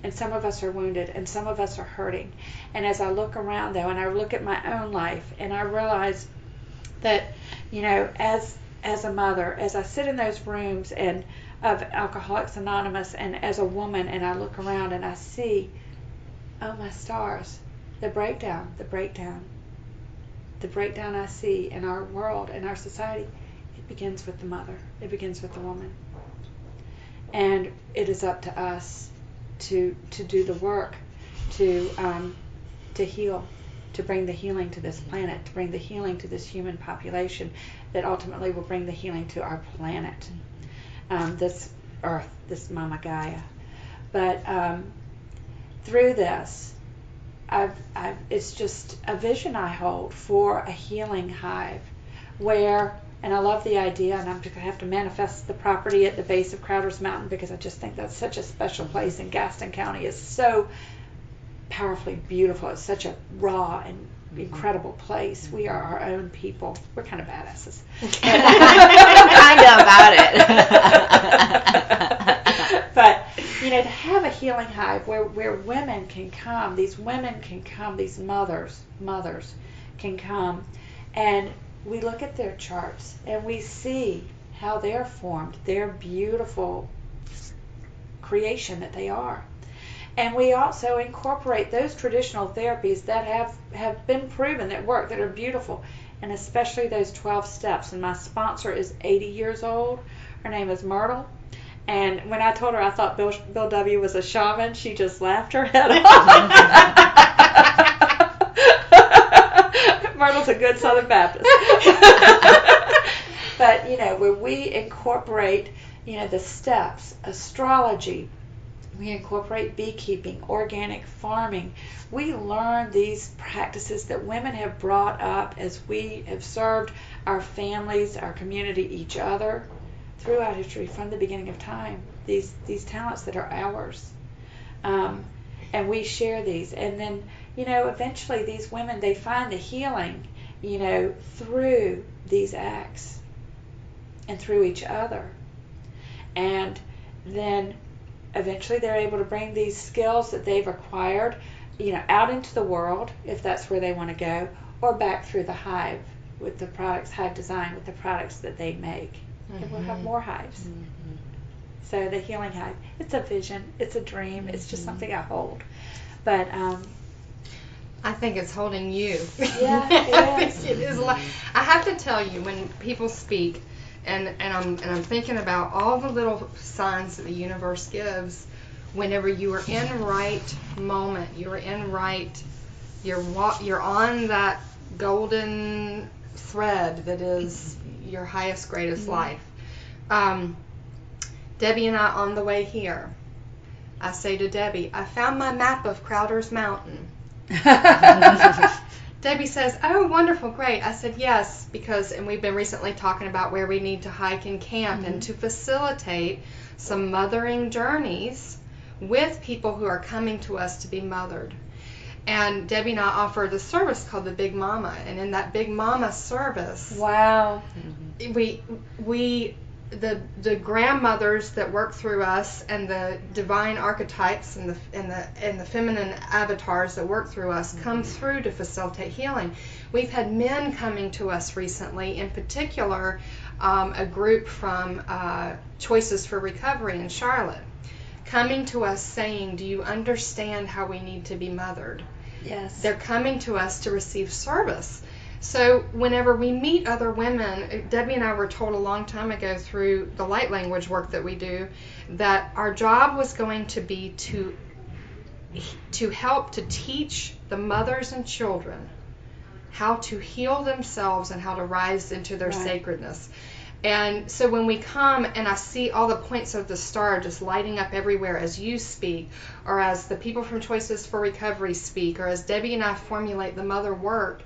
And some of us are wounded and some of us are hurting. And as I look around though and I look at my own life and I realize that, you know, as as a mother, as I sit in those rooms and of Alcoholics Anonymous and as a woman and I look around and I see, oh my stars, the breakdown, the breakdown. The breakdown I see in our world, in our society, it begins with the mother. It begins with the woman. And it is up to us to to do the work, to um, to heal, to bring the healing to this planet, to bring the healing to this human population, that ultimately will bring the healing to our planet, um, this Earth, this Mama Gaia. But um, through this, I've, I've, it's just a vision I hold for a healing hive where, and I love the idea, and I'm going to have to manifest the property at the base of Crowder's Mountain because I just think that's such a special place, in Gaston County is so powerfully beautiful. It's such a raw and incredible place. We are our own people. We're kind of badasses. kind of about it. but you know, to have a healing hive where where women can come, these women can come, these mothers, mothers can come, and we look at their charts and we see how they're formed, their beautiful creation that they are. And we also incorporate those traditional therapies that have, have been proven that work, that are beautiful, and especially those 12 steps. And my sponsor is 80 years old. Her name is Myrtle. And when I told her I thought Bill, Bill W. was a shaman, she just laughed her head off. Myrtle's a good Southern Baptist. but, you know, where we incorporate, you know, the steps, astrology, We incorporate beekeeping, organic farming. We learn these practices that women have brought up as we have served our families, our community, each other throughout history from the beginning of time. These these talents that are ours, um, and we share these. And then you know eventually these women they find the healing you know through these acts and through each other. And then eventually they're able to bring these skills that they've acquired, you know, out into the world if that's where they want to go, or back through the hive with the products, hive design with the products that they make. Mm-hmm. And we'll have more hives. Mm-hmm. So the healing hive, it's a vision, it's a dream, mm-hmm. it's just mm-hmm. something I hold. But um, I think it's holding you. Yeah, it is. it is. I have to tell you, when people speak, and and I'm and I'm thinking about all the little signs that the universe gives whenever you are in right moment you're in right you're you're on that golden thread that is your highest greatest mm-hmm. life um, debbie and i on the way here i say to debbie i found my map of crowder's mountain Debbie says, "Oh, wonderful, great." I said, "Yes, because and we've been recently talking about where we need to hike and camp mm-hmm. and to facilitate some mothering journeys with people who are coming to us to be mothered." And Debbie and I offer the service called the Big Mama, and in that Big Mama service, wow, we we the the grandmothers that work through us and the divine archetypes and the and the and the feminine avatars that work through us mm-hmm. come through to facilitate healing. We've had men coming to us recently, in particular, um, a group from uh, Choices for Recovery in Charlotte, coming to us saying, "Do you understand how we need to be mothered?" Yes. They're coming to us to receive service so whenever we meet other women, Debbie and I were told a long time ago through the light language work that we do that our job was going to be to to help to teach the mothers and children how to heal themselves and how to rise into their right. sacredness. And so when we come and I see all the points of the star just lighting up everywhere as you speak, or as the people from Choices for Recovery speak, or as Debbie and I formulate the mother work,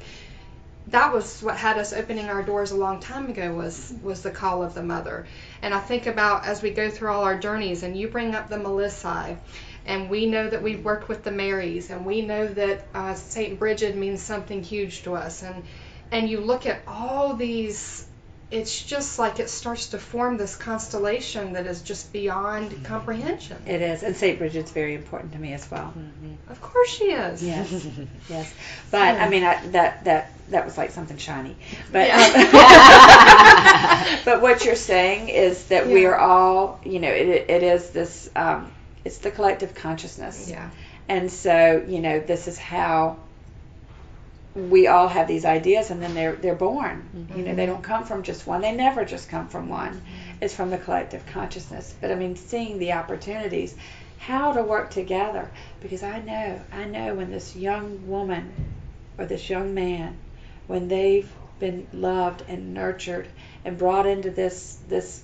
that was what had us opening our doors a long time ago was was the call of the mother. And i think about as we go through all our journeys and you bring up the Melissae and we know that we've worked with the marys and we know that uh, saint bridget means something huge to us. And and you look at all these it's just like it starts to form this constellation that is just beyond mm-hmm. comprehension. It is, and Saint Bridget's very important to me as well. Mm-hmm. Of course she is. Yes, yes. But I mean, I, that that that was like something shiny. But yeah. um, but what you're saying is that yeah. we are all, you know, it it is this, um, it's the collective consciousness. Yeah. And so, you know, this is how we all have these ideas and then they're they're born mm-hmm. you know they don't come from just one they never just come from one mm-hmm. it's from the collective consciousness but i mean seeing the opportunities how to work together because i know i know when this young woman or this young man when they've been loved and nurtured and brought into this this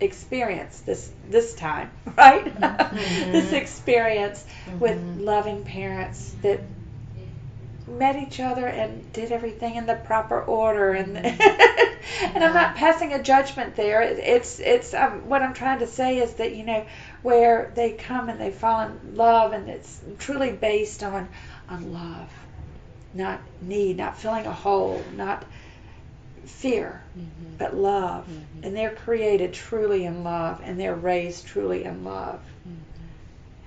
experience this this time right mm-hmm. this experience with mm-hmm. loving parents that met each other and did everything in the proper order and and I'm not passing a judgment there it's it's um, what I'm trying to say is that you know where they come and they fall in love and it's truly based on on love not need not filling a hole not fear mm-hmm. but love mm-hmm. and they're created truly in love and they're raised truly in love.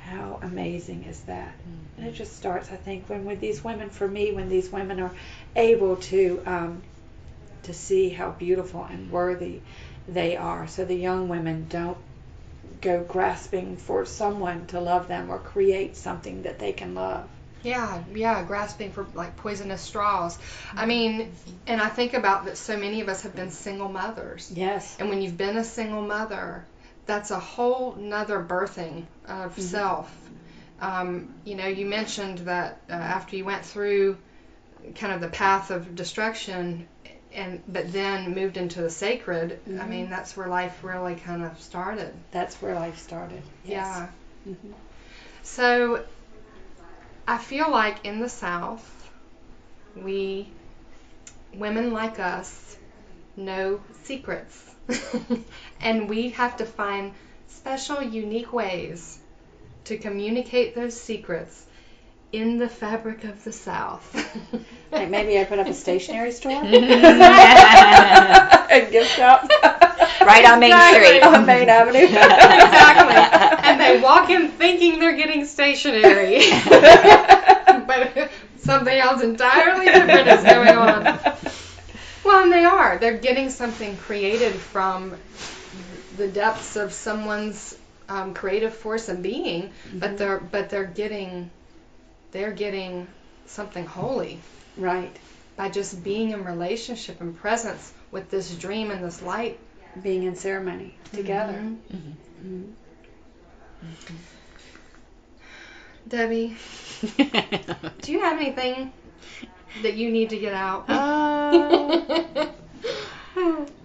How amazing is that mm-hmm. And it just starts, I think, when with these women, for me, when these women are able to um, to see how beautiful and worthy they are. So the young women don't go grasping for someone to love them or create something that they can love. Yeah, yeah, grasping for like poisonous straws. I mean, and I think about that so many of us have been single mothers. Yes. And when you've been a single mother, that's a whole nother birthing of mm-hmm. self um, you know, you mentioned that uh, after you went through kind of the path of destruction, and but then moved into the sacred. I Mhm. mean, that's where life really kind of started. That's where life started. Yes. Yeah. Mhm. So I feel like in the South, we, women like us, know secrets. and we have to find special, unique ways to communicate those secrets in the fabric of the South. Like maybe open up a stationery store. right a gift shop. Right on Main Exactly. Street. on Main Avenue. exactly. And they walk in thinking they're getting stationery. but something else entirely different is going on. Well, and they are. They're getting something created from the depths of someone's um, creative force and being, but they're but they're getting they're getting something holy right. by just being in relationship and presence with this dream and this light Being in ceremony together. Mhm. Mhm. Debbie, do you have anything that you need to get out? Uh,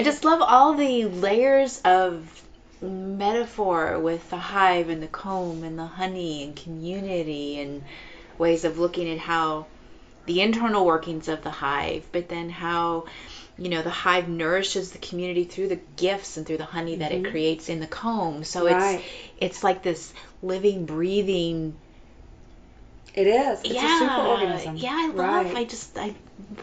I just love all the layers of metaphor with the hive and the comb and the honey and community and ways of looking at how the internal workings of the hive, but then how you know the hive nourishes the community through the gifts and through the honey that it Mhm. creates in the comb. So Right. it's it's like this living, breathing. It is. It's yeah, a super organism. yeah. I love. Right. I just I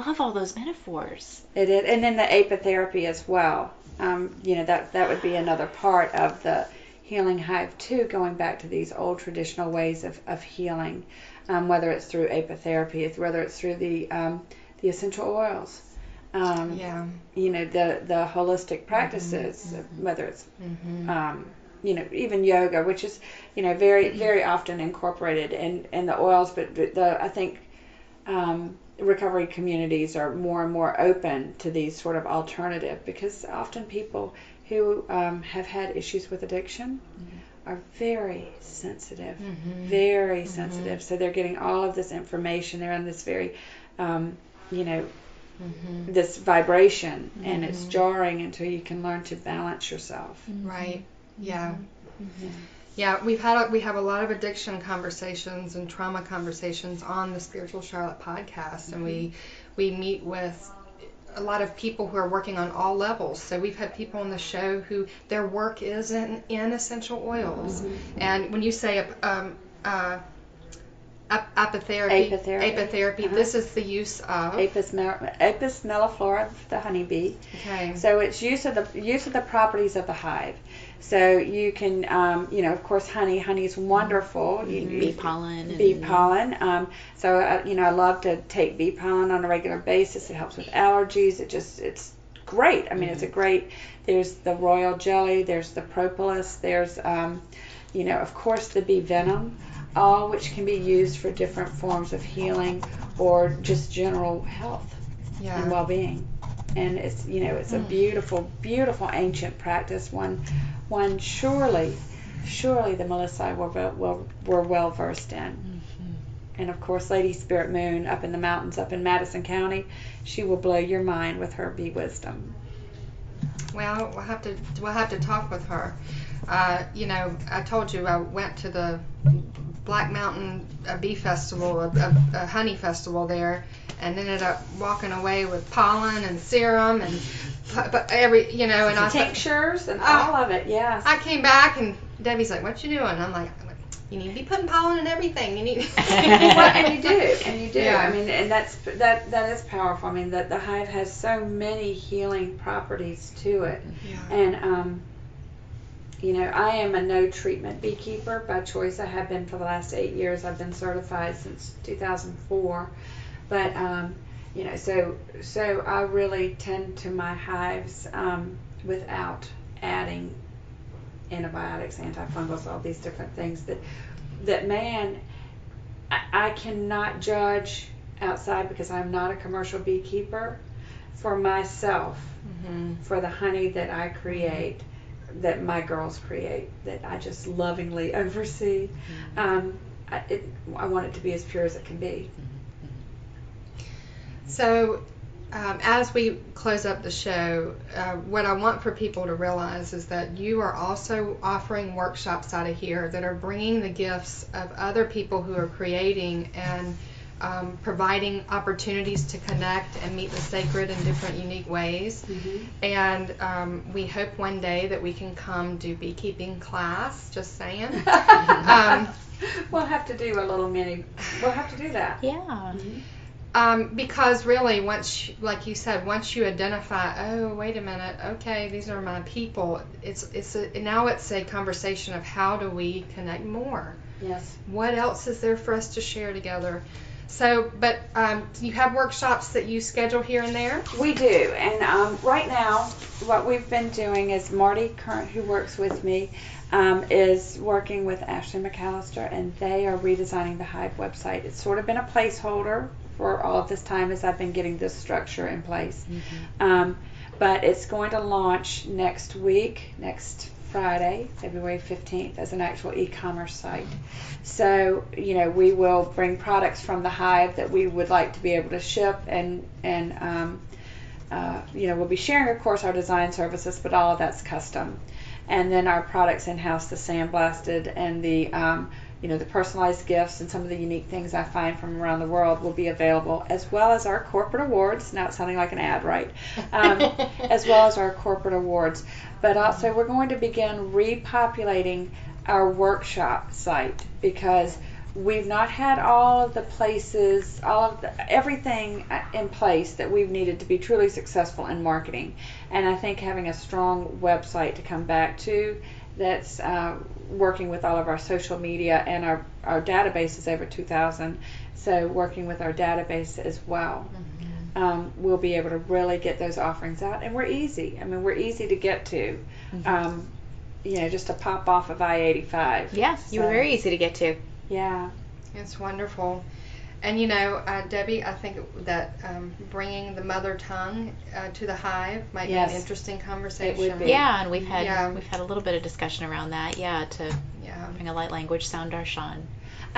love all those metaphors. It is, and then the apitherapy as well. Um, you know that that would be another part of the healing hive too, going back to these old traditional ways of, of healing, um, whether it's through apitherapy, whether it's through the um, the essential oils. Um, yeah. You know the the holistic practices, whether it's Mm-hmm. You know even yoga, which is you know very very often incorporated in in the oils, but the I think um, recovery communities are more and more open to these sort of alternative because often people who um, have had issues with addiction are very sensitive, Mhm. very sensitive. So they're getting all of this information. They're in this very, um, you know, Mm-hmm. this vibration, and it's Mhm. jarring until you can learn to balance yourself. Right. Yeah. Mm-hmm. Yeah, we've had a, we have a lot of addiction conversations and trauma conversations on the Spiritual Charlotte podcast, and we we meet with a lot of people who are working on all levels. So we've had people on the show who their work is in, in essential oils, and when you say um, uh, ap- apitherapy, Apitherapy. apitherapy, Uh-huh. this is the use of. Apis, mel- Apis melliflora, the honeybee. okay. So it's use of the use of the properties of the hive. So you can, um, you know, of course, honey. Honey is wonderful. You, you- Bee pollen. bee pollen. Um, so uh, you know, I love to take bee pollen on a regular basis. It helps with allergies. It just it's great. I mean, it's a great. There's the royal jelly. There's the propolis. There's, um, you know, of course, the bee venom. All which can be used for different forms of healing or just general health and well-being. And it's you know it's a Mm. beautiful, beautiful ancient practice. One, one surely, surely the Melissae were well, well were well versed in. Mhm. And of course, Lady Spirit Moon up in the mountains up in Madison County, she will blow your mind with her bee wisdom. Well, we'll have to we'll have to talk with her. Uh, you know, I told you I went to the Black Mountain uh, Bee Festival, a, a, a honey festival there, and ended up walking away with pollen and serum and but every you know, and I Tinctures and Ah. all of it, yes. I came back and Debbie's like, "What you doing?" I'm like, "You need to be putting pollen in everything. You need." well, and you do, and you do. Yeah. I mean, and that's that that is powerful. I mean, that the hive has so many healing properties to it. Yeah. And um, you know, I am a no treatment beekeeper by choice. I have been for the last eight years. I've been certified since 2004. But um, you know, so so I really tend to my hives um, without adding antibiotics, antifungals, all these different things that that man I, I cannot judge outside because I'm not a commercial beekeeper for myself hmm for the honey that I create, that my girls create, that I just lovingly oversee. Um, I, it, I want it to be as pure as it can be. So, um, as we close up the show, uh, what I want for people to realize is that you are also offering workshops out of here that are bringing the gifts of other people who are creating and um, providing opportunities to connect and meet the sacred in different unique ways. And um, we hope one day that we can come do beekeeping class. Just saying. um, we'll have to do a little mini. We'll have to do that. Yeah. Um, because really, once, you, like you said, once you identify, oh, wait a minute, okay, these are my people. It's it's a, now it's a conversation of how do we connect more. Yes. What else is there for us to share together? So, but um, you have workshops that you schedule here and there. We do, and um, right now, what we've been doing is Marty Current, who works with me, um, is working with Ashley McAllister, and they are redesigning the Hive website. It's sort of been a placeholder for all of this time as I've been getting this structure in place. Um, but it's going to launch next week, next Friday, February 15th, as an actual e-commerce site. So, you know, we will bring products from the hive that we would like to be able to ship, and and um, uh, you know, we'll be sharing, of course, our design services, but all of that's custom. And then our products in house, the sandblasted and the um, you know the personalized gifts and some of the unique things I find from around the world will be available, as well as our corporate awards. Now it's sounding like an ad, right? Um, as well as our corporate awards. But also, we're going to begin repopulating our workshop site because we've not had all of the places, all of the, everything uh, in place that we've needed to be truly successful in marketing. And I think having a strong website to come back to that's uh, working with all of our social media and our, our database is over 2,000. So working with our database as well. Um, we'll be able to really get those offerings out, and we're easy. I mean, we're easy to get to. Um, you know, just to pop off of I-85. Yeah, you were So- very easy to get to. Yeah. It's wonderful. And you know, uh, Debbie, I think that um, bringing the mother tongue uh, to the hive might Yes. be an interesting conversation. be. Yeah, and we've had Yeah. we've had a little bit of discussion around that. Yeah, to Yeah. bring a light language sound darshan.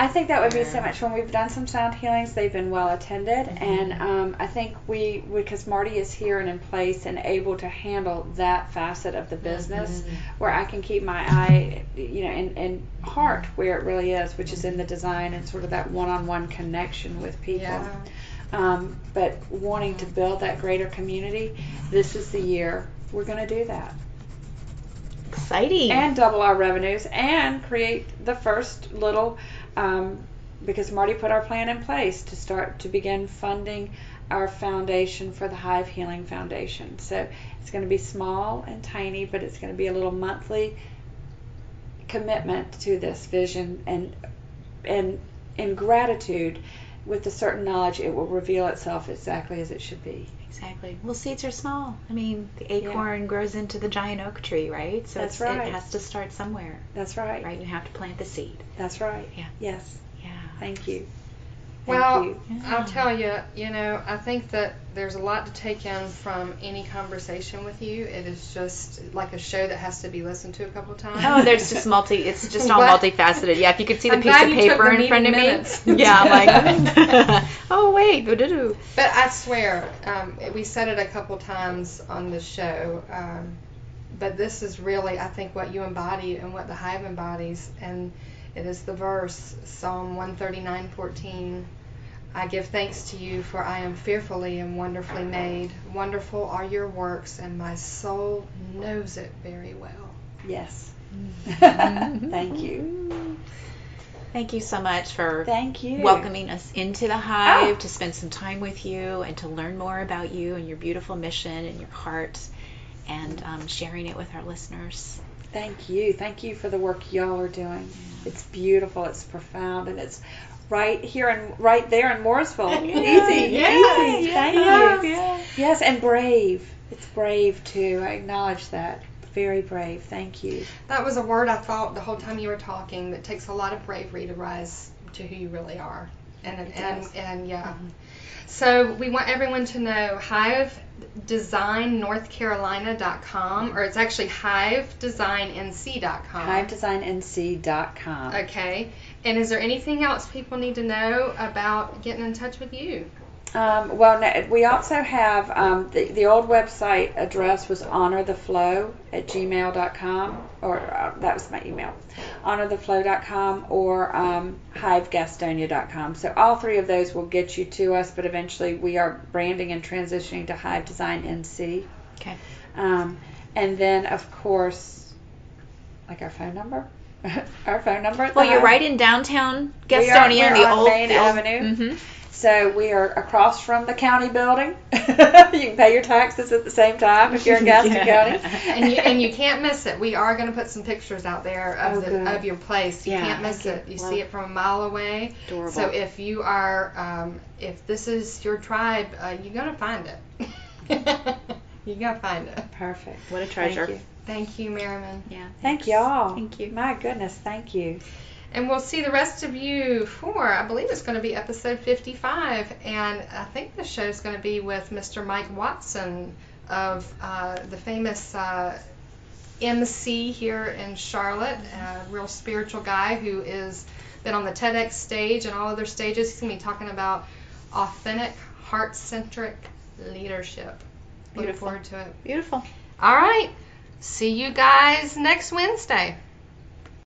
I think that would be so much fun. we've done some sound healings. They've been well attended, and um, I think we because Marty is here and in place and able to handle that facet of the business, where I can keep my eye, you know, and, and heart where it really is, which is in the design and sort of that one-on-one connection with people. Yeah. Um, but wanting to build that greater community, this is the year we're going to do that Exciting. and double our revenues and create the first little um, because Marty put our plan in place to start to begin funding our foundation for the Hive Healing Foundation. So it's going to be small and tiny, but it's going to be a little monthly commitment to this vision and and in gratitude with the certain knowledge it will reveal itself exactly as it should be. Exactly. Well, seeds are small. I mean, the acorn grows into the giant oak tree, right? So That's right. it has to start somewhere, That's right. right? You have to plant the seed. That's right. Yeah. Yes. Yeah. Thank you. Thank Well, you. I'll tell you, you know, I think that there's a lot to take in from any conversation with you. It is just like a show that has to be listened to a couple of times. Oh, there's just multi. It's just all What? multifaceted. Yeah, if you could see the I'm piece of paper in front of meeting me. Yeah, I'm like, oh wait. But I swear, um, we said it a couple times on the show. Um, but this is really, I think, what you embody and what the hive embodies, and it is the verse Psalm 139:14. I give thanks to you, for I am fearfully and wonderfully made. Wonderful are your works, and my soul knows it very well. Yes. Thank you. Thank you so much for Thank you. welcoming us into the hive Oh. to spend some time with you and to learn more about you and your beautiful mission and your heart and um, sharing it with our listeners. Thank you. Thank you for the work y'all are doing. It's beautiful. It's profound, and it's right here and right there in Mooresville. easy, easy. Thank you. Yes, and brave. It's brave too. I acknowledge that. Very brave. Thank you. That was a word I thought the whole time you were talking. That takes a lot of bravery to rise to who you really are, and It and does. and yeah. Mm-hmm. So we want everyone to know Hive Design North Carolina.com, or it's actually hivedesignNC.com. HiveDesignNC.com. Okay. And is there anything else people need to know about getting in touch with you? Um, well, no, we also have um, the, the old website address was honortheflow at gmail.com, or uh, that was my email, honortheflow.com or um, hivegastonia.com. So all three of those will get you to us, but eventually we are branding and transitioning to Hive Design NC. Okay. Um, and then, of course, like our phone number. our phone number. Well, you're Hive. right in downtown We are- Gastonia, we're the on old Main the old- Avenue. Mhm. So we are across from the county building. you can pay your taxes at the same time if you're in Gaston Yeah. County. and you and you can't miss it. We are going to put some pictures out there of Oh, the good. of your place. You Yeah. can't miss Thank it. you. You Love see it from a mile away. Adorable. So if you are, um, if this is your tribe, uh, you're gonna find it. you're gonna find it. Perfect. What a treasure. Thank you. Thank you, Merryman. Yeah. Thank y'all. Thank you. My goodness, thank you. And we'll see the rest of you for, I believe it's going to be episode 55. And I think the show is going to be with Mr. Mike Watson of uh, the famous uh, MC here in Charlotte, a real spiritual guy who is been on the TEDx stage and all other stages. He's going to be talking about authentic, heart centric leadership. Look Beautiful. forward to it. Beautiful. All right. See you guys next Wednesday.